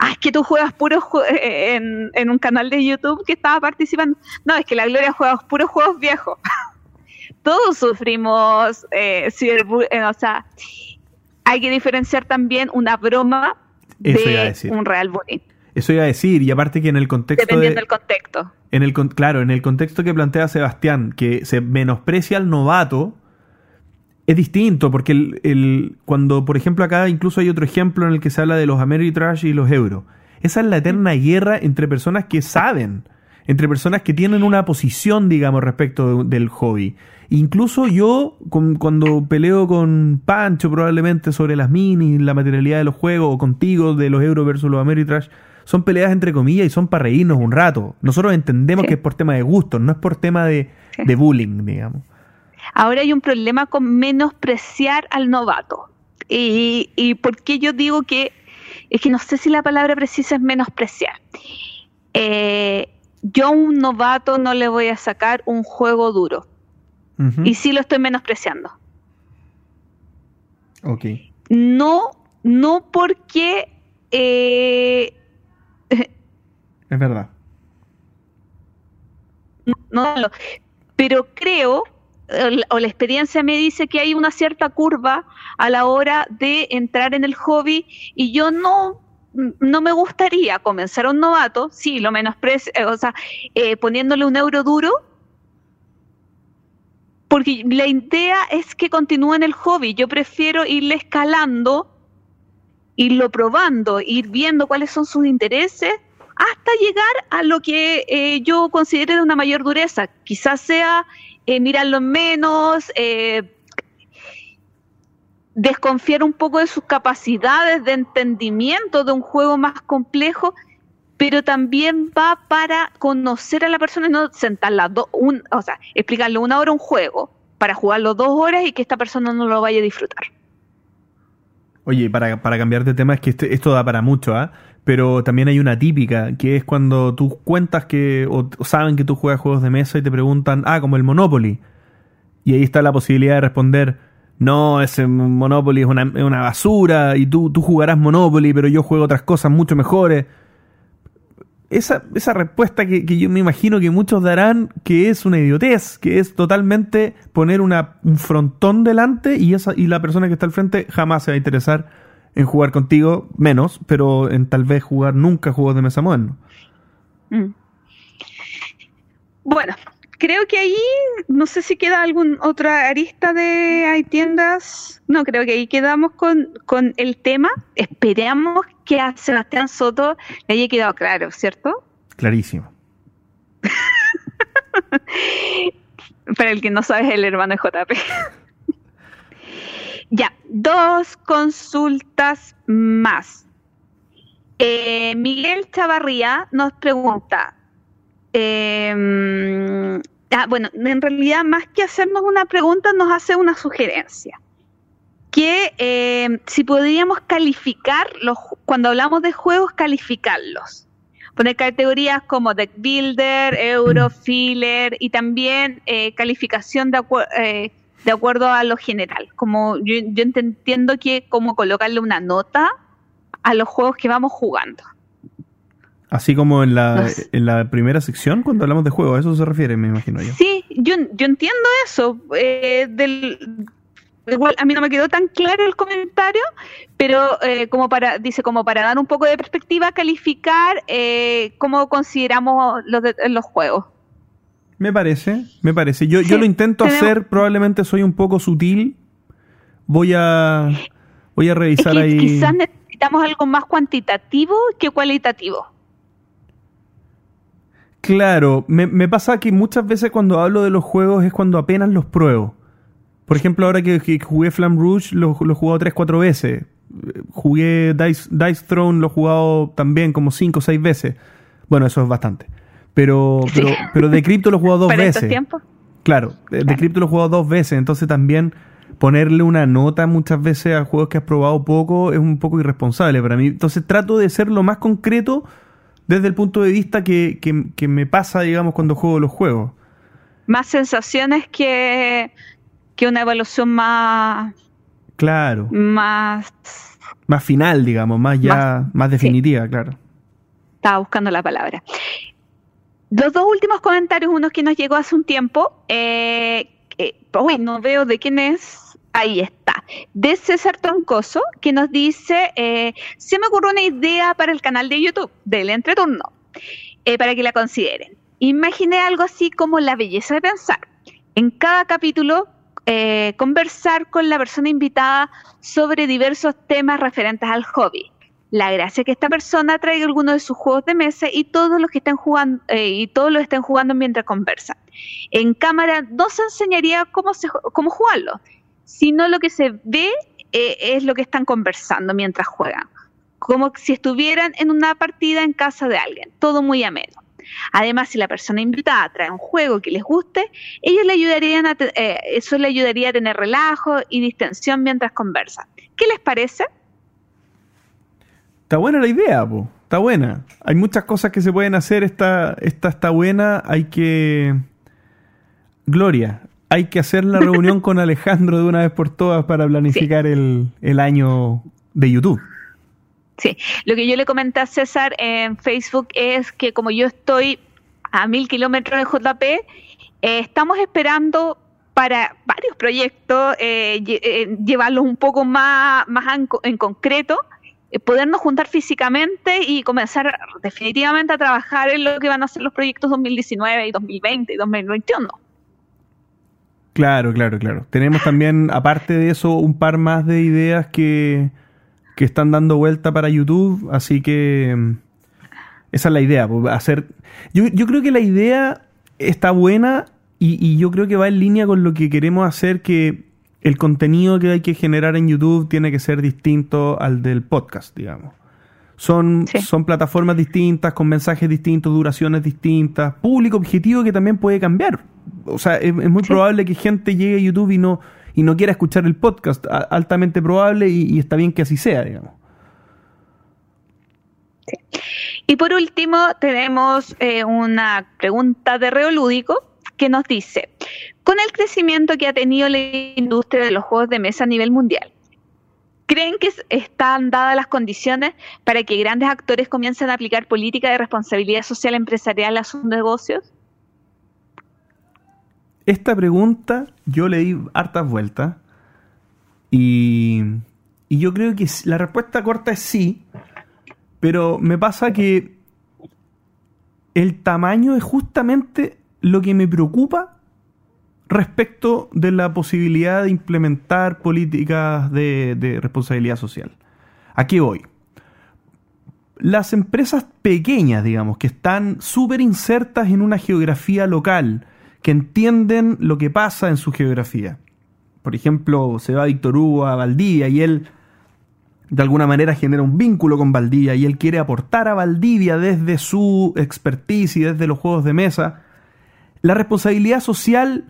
[SPEAKER 2] Ah, es que tú juegas puros jue- eh, en, en un canal de YouTube que estaba participando. No, es que la Gloria juega puros juegos viejos. Todos sufrimos eh, eh, o sea, hay que diferenciar también una broma
[SPEAKER 1] Eso
[SPEAKER 2] de un real bullying,
[SPEAKER 1] Eso iba a decir, y aparte que en el contexto
[SPEAKER 2] dependiendo
[SPEAKER 1] de,
[SPEAKER 2] del contexto.
[SPEAKER 1] En el, claro, en el contexto que plantea Sebastián, que se menosprecia al novato, es distinto, porque el, el- cuando, por ejemplo, acá incluso hay otro ejemplo en el que se habla de los Ameritrash y los Euro. Esa es la eterna guerra entre personas que saben, entre personas que tienen una posición, digamos, respecto de- del hobby. Incluso yo, con- cuando peleo con Pancho probablemente sobre las minis, la materialidad de los juegos, o contigo de los Euro versus los Ameritrash, son peleas entre comillas y son para reírnos un rato. Nosotros entendemos
[SPEAKER 2] Sí.
[SPEAKER 1] que es por tema de gustos, no es por tema de,
[SPEAKER 2] Sí.
[SPEAKER 1] de bullying, digamos.
[SPEAKER 2] Ahora hay un problema con menospreciar al novato. Y, y por qué yo digo que, es que no sé si la palabra precisa es menospreciar. Eh, yo a un novato no le voy a sacar un juego duro. Y sí lo estoy menospreciando.
[SPEAKER 1] Ok.
[SPEAKER 2] No, no porque eh,
[SPEAKER 1] Es verdad.
[SPEAKER 2] no pero creo o la- experiencia me dice que hay una cierta curva a la hora de entrar en el hobby y yo no no me gustaría comenzar un novato, sí, lo menosprecio, eh, o sea, eh, poniéndole un euro duro, porque la idea es que continúe en el hobby. Yo prefiero irle escalando, irlo probando, ir viendo cuáles son sus intereses, hasta llegar a lo que eh, yo considere de una mayor dureza. Quizás sea eh, mirarlo menos, eh, desconfiar un poco de sus capacidades de entendimiento de un juego más complejo, pero también va para conocer a la persona y no sentarla, do- un, o sea, explicarle una hora un juego para jugarlo dos horas y que esta persona no lo vaya a disfrutar.
[SPEAKER 1] Oye, para, para cambiar de tema, es que este- esto da para mucho, ¿ah? Pero también hay una típica, que es cuando tú cuentas que, o, saben que tú juegas juegos de mesa y te preguntan, ah, como el Monopoly. Y ahí está la posibilidad de responder, no, ese Monopoly es una, una basura y tú, tú jugarás Monopoly, pero yo juego otras cosas mucho mejores. Esa, esa respuesta que, que yo me imagino que muchos darán que es una idiotez, que es totalmente poner una, un frontón delante y, esa, y la persona que está al frente jamás se va a interesar en jugar contigo, menos, pero en tal vez jugar nunca juegos de mesa moderno.
[SPEAKER 2] Mm. Bueno, creo que ahí, no sé si queda algún otra arista de hay tiendas. No, creo que ahí quedamos con, con el tema. Esperamos que a Sebastián Soto le haya quedado claro, ¿cierto?
[SPEAKER 1] Clarísimo.
[SPEAKER 2] Para el que no sabe, es el hermano de JP. ya, dos consultas más. Eh, Miguel Chavarría nos pregunta, eh, ah, bueno, en realidad más que hacernos una pregunta, nos hace una sugerencia. Que eh, si podríamos calificar, los, cuando hablamos de juegos, calificarlos. Poner categorías como Deck Builder, Euro, Filler y también eh, calificación de, acuer- eh, de acuerdo a lo general. Como yo, yo ent- entiendo que como colocarle una nota a los juegos que vamos jugando.
[SPEAKER 1] Así como en la,
[SPEAKER 2] No sé.
[SPEAKER 1] en la primera sección, cuando hablamos de juegos, a eso se refiere, me imagino yo.
[SPEAKER 2] Sí, yo, yo entiendo eso. eh, del, igual a mí no me quedó tan claro el comentario, pero eh, como para, dice, como para dar un poco de perspectiva, calificar eh, cómo consideramos los, de- los juegos.
[SPEAKER 1] Me parece, me parece. Yo,
[SPEAKER 2] Sí,
[SPEAKER 1] yo lo intento
[SPEAKER 2] tenemos-
[SPEAKER 1] hacer, probablemente soy un poco sutil. Voy a, voy a
[SPEAKER 2] Es
[SPEAKER 1] revisar
[SPEAKER 2] que
[SPEAKER 1] ahí.
[SPEAKER 2] quizás necesitamos algo más cuantitativo que cualitativo.
[SPEAKER 1] Claro, me, me pasa que muchas veces cuando hablo de los juegos es cuando apenas los pruebo. Por ejemplo, ahora que, que jugué Flam Rouge, lo, lo he jugado 3-4 veces. Jugué Dice, Dice Throne, lo he jugado también como 5 o 6 veces. Bueno, eso es bastante. Pero,
[SPEAKER 2] Sí.
[SPEAKER 1] pero, pero de Crypto lo he jugado dos
[SPEAKER 2] Para
[SPEAKER 1] veces.
[SPEAKER 2] tiempos.
[SPEAKER 1] Claro, de, de Crypto lo he jugado dos veces, entonces también ponerle una nota muchas veces a juegos que has probado poco es un poco irresponsable para mí. Entonces trato de ser lo más concreto desde el punto de vista que, que- que me pasa, digamos, cuando juego los juegos.
[SPEAKER 2] Más sensaciones que, que una evaluación más,
[SPEAKER 1] Claro,
[SPEAKER 2] más
[SPEAKER 1] más final, digamos, más ya, más, definitiva, claro.
[SPEAKER 2] Estaba buscando la palabra. Los dos últimos comentarios, uno que nos llegó hace un tiempo, eh, eh, no veo de quién es, ahí está, de César Troncoso, que nos dice, eh, se me ocurrió una idea para el canal de YouTube del entreturno, eh, para que la consideren. Imaginé algo así como la belleza de pensar. En cada capítulo, eh, conversar con la persona invitada sobre diversos temas referentes al hobby la gracia es que esta persona traiga alguno de sus juegos de mesa y todos los que estén jugando eh, y todos los estén jugando mientras conversan. En cámara no se enseñaría cómo, se, cómo jugarlo, sino lo que se ve eh, es lo que están conversando mientras juegan, como si estuvieran en una partida en casa de alguien, todo muy ameno. Además, si la persona invitada trae un juego que les guste, ellos le ayudarían a eh, eso le ayudaría a tener relajo y distensión mientras conversan. ¿Qué les parece?
[SPEAKER 1] Está buena la idea, po. Está buena. Hay muchas cosas que se pueden hacer. Esta, esta está buena. Hay que. Gloria, hay que hacer la reunión con Alejandro de una vez por todas para planificar el, el año de YouTube.
[SPEAKER 2] Sí, lo que yo le comenté a César en Facebook es que como yo estoy a mil kilómetros de JP, eh, estamos esperando para varios proyectos eh, eh, llevarlos un poco más, más en, co- en concreto, podernos juntar físicamente y comenzar definitivamente a trabajar en lo que van a ser los proyectos 2019 y 2020 y 2021.
[SPEAKER 1] Claro, claro, claro. Tenemos también, aparte de eso, un par más de ideas que, que están dando vuelta para YouTube, así que mm, esa es la idea. po, Hacer, yo, yo creo que la idea está buena y, y yo creo que va en línea con lo que queremos hacer, que el contenido que hay que generar en YouTube tiene que ser distinto al del podcast, digamos. Son,
[SPEAKER 2] Sí.
[SPEAKER 1] son plataformas distintas, con mensajes distintos, duraciones distintas, público objetivo que también puede cambiar. O sea, es, es muy
[SPEAKER 2] Sí.
[SPEAKER 1] probable que gente llegue a YouTube y no, y no quiera escuchar el podcast. A- altamente probable y, y está bien que así sea, digamos.
[SPEAKER 2] Y por último, tenemos eh, una pregunta de Reolúdico que nos dice, con el crecimiento que ha tenido la industria de los juegos de mesa a nivel mundial, ¿creen que es- están dadas las condiciones para que grandes actores comiencen a aplicar política de responsabilidad social empresarial a sus negocios?
[SPEAKER 1] Esta pregunta yo le di hartas vueltas y, y yo creo que la respuesta corta es sí, pero me pasa que el tamaño es justamente lo que me preocupa respecto de la posibilidad de implementar políticas de, de responsabilidad social. ¿A qué voy? Las empresas pequeñas, digamos, que están súper insertas en una geografía local, que entienden lo que pasa en su geografía. Por ejemplo, se va Víctor Hugo a Valdivia y él de alguna manera genera un vínculo con Valdivia y él quiere aportar a Valdivia desde su expertise y desde los juegos de mesa. La responsabilidad social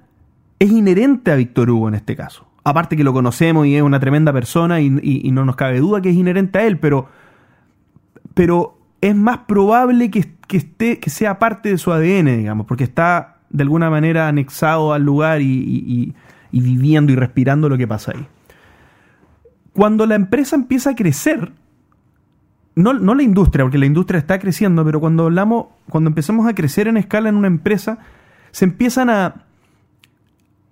[SPEAKER 1] es inherente a Víctor Hugo en este caso. Aparte que lo conocemos y es una tremenda persona y, no nos cabe duda que es inherente a él, pero, pero es más probable que, que esté, que sea parte de su ADN, digamos, porque está de alguna manera anexado al lugar y- y viviendo y respirando lo que pasa ahí. Cuando la empresa empieza a crecer, no, no la industria, porque la industria está creciendo, pero cuando hablamos, cuando empezamos a crecer en escala en una empresa, se empiezan a,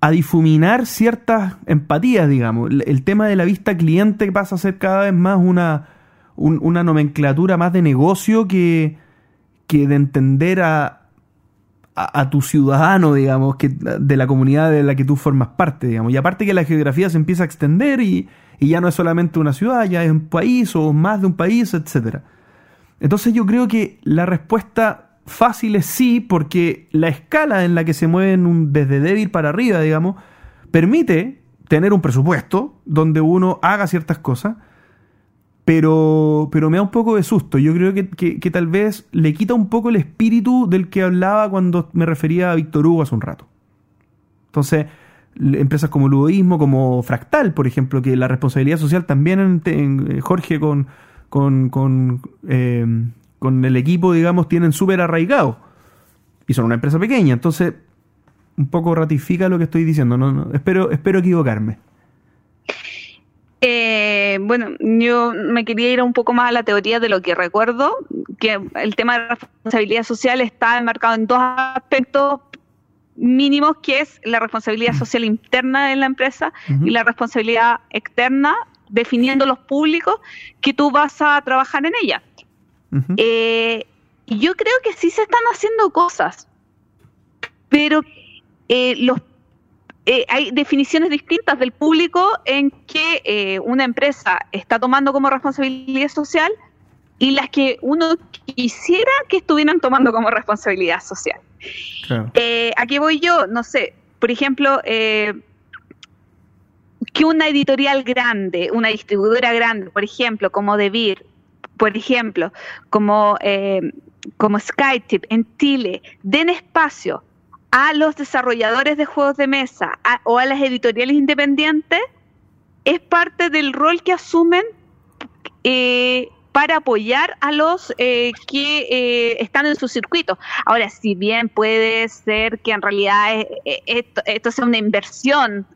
[SPEAKER 1] a difuminar ciertas empatías, digamos. El, tema de la vista cliente pasa a ser cada vez más una, un- una nomenclatura más de negocio que, que de entender a, a, a tu ciudadano, digamos, que, de la comunidad de la que tú formas parte, digamos. Y aparte que la geografía se empieza a extender y, y ya no es solamente una ciudad, ya es un país o más de un país, etcétera. Entonces yo creo que la respuesta fácil es sí, porque la escala en la que se mueven un- desde débil para arriba, digamos, permite tener un presupuesto donde uno haga ciertas cosas, pero, pero me da un poco de susto. Yo creo que, que- tal vez le quita un poco el espíritu del que hablaba cuando me refería a Víctor Hugo hace un rato. Entonces, empresas como Ludoísmo, como Fractal, por ejemplo, que la responsabilidad social también eh, Jorge con, con, con, eh, con el equipo, digamos, tienen súper arraigado. Y son una empresa pequeña. Entonces, un poco ratifica lo que estoy diciendo. No, no, espero, espero equivocarme.
[SPEAKER 2] Eh, bueno, yo me quería ir un poco más a la teoría de lo que recuerdo, que el tema de responsabilidad social está enmarcado en dos aspectos mínimos, que es la responsabilidad social interna de la empresa y la responsabilidad externa, definiendo los públicos que tú vas a trabajar en ella. Eh, y yo creo que sí se están haciendo cosas, pero eh, los eh, hay definiciones distintas del público en que una empresa está tomando como responsabilidad social y las que uno quisiera que estuvieran tomando como responsabilidad social.
[SPEAKER 1] Claro.
[SPEAKER 2] ¿A qué voy yo? No sé, por ejemplo, que una editorial grande, una distribuidora grande, por ejemplo, como DeVir, por ejemplo, como, eh, como Skytip en Chile, den espacio a los desarrolladores de juegos de mesa o a las editoriales independientes, es parte del rol que asumen eh, para apoyar a los eh, que eh, están en su circuito. Ahora, si bien puede ser que en realidad eh, eh, esto sea una inversión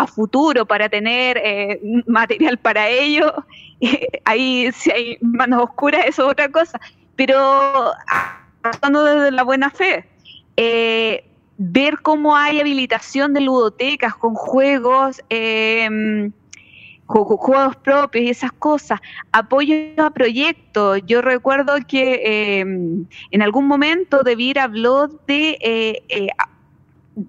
[SPEAKER 2] a futuro para tener eh, material para ello, ahí si hay manos oscuras, eso es otra cosa. Pero actuando desde la buena fe, eh, ver cómo hay habilitación de ludotecas con juegos, ju- juegos propios y esas cosas, apoyo a proyectos. Yo recuerdo que eh, en algún momento Debir habló de, eh, eh,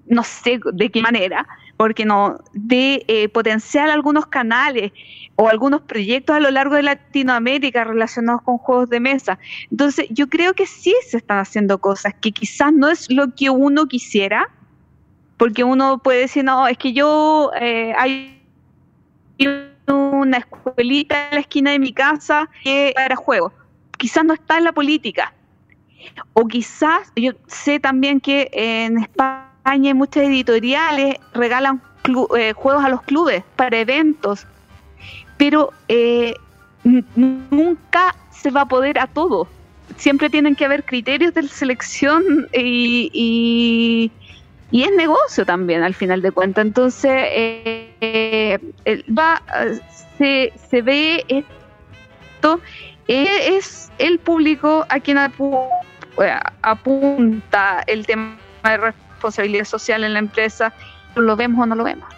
[SPEAKER 2] no sé de qué manera, porque no, de eh, potenciar algunos canales o algunos proyectos a lo largo de Latinoamérica relacionados con juegos de mesa. Entonces, yo creo que sí se están haciendo cosas que quizás no es lo que uno quisiera, porque uno puede decir, no, es que yo eh, hay una escuelita en la esquina de mi casa que era juego. Quizás no está en la política. O quizás, yo sé también que en España hay muchas editoriales regalan eh, juegos a los clubes, para eventos, pero eh, nunca se va a poder a todo. Siempre tienen que haber criterios de selección y, y, y es negocio también al final de cuentas. Entonces, eh, eh, va, se, se ve esto, eh, es el público a quien eh, apunta el tema de responsabilidad social en la empresa, lo vemos o no lo vemos.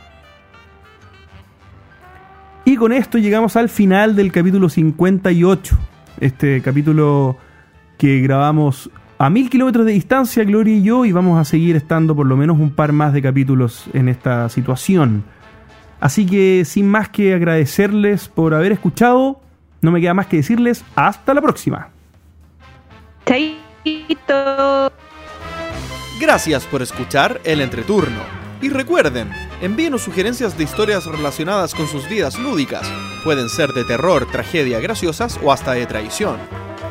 [SPEAKER 9] Y con esto llegamos al final del capítulo 58. Este capítulo que grabamos a mil kilómetros de distancia, Gloria y yo, y vamos a seguir estando por lo menos un par más de capítulos en esta situación. Así que sin más que agradecerles por haber escuchado, no me queda más que decirles hasta la próxima.
[SPEAKER 2] Chaito.
[SPEAKER 1] Gracias por escuchar el entreturno. Y recuerden, envíenos sugerencias de historias relacionadas con sus vidas lúdicas. Pueden ser de terror, tragedia, graciosas o hasta de traición.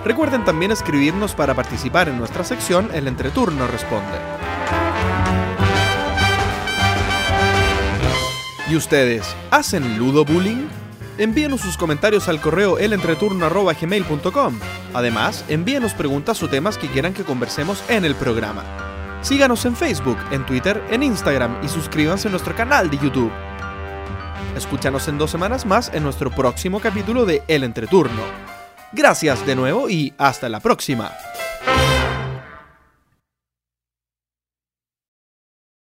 [SPEAKER 1] Recuerden también escribirnos para participar en nuestra sección El entreturno responde. ¿Y ustedes hacen ludo bullying? Envíenos sus comentarios al correo elentreturno.gmail.com. Además, envíenos preguntas o temas que quieran que conversemos en el programa. Síganos en Facebook, en Twitter, en Instagram y suscríbanse a nuestro canal de YouTube. Escúchanos en dos semanas más en nuestro próximo capítulo de El Entreturno. Gracias de nuevo y hasta la próxima.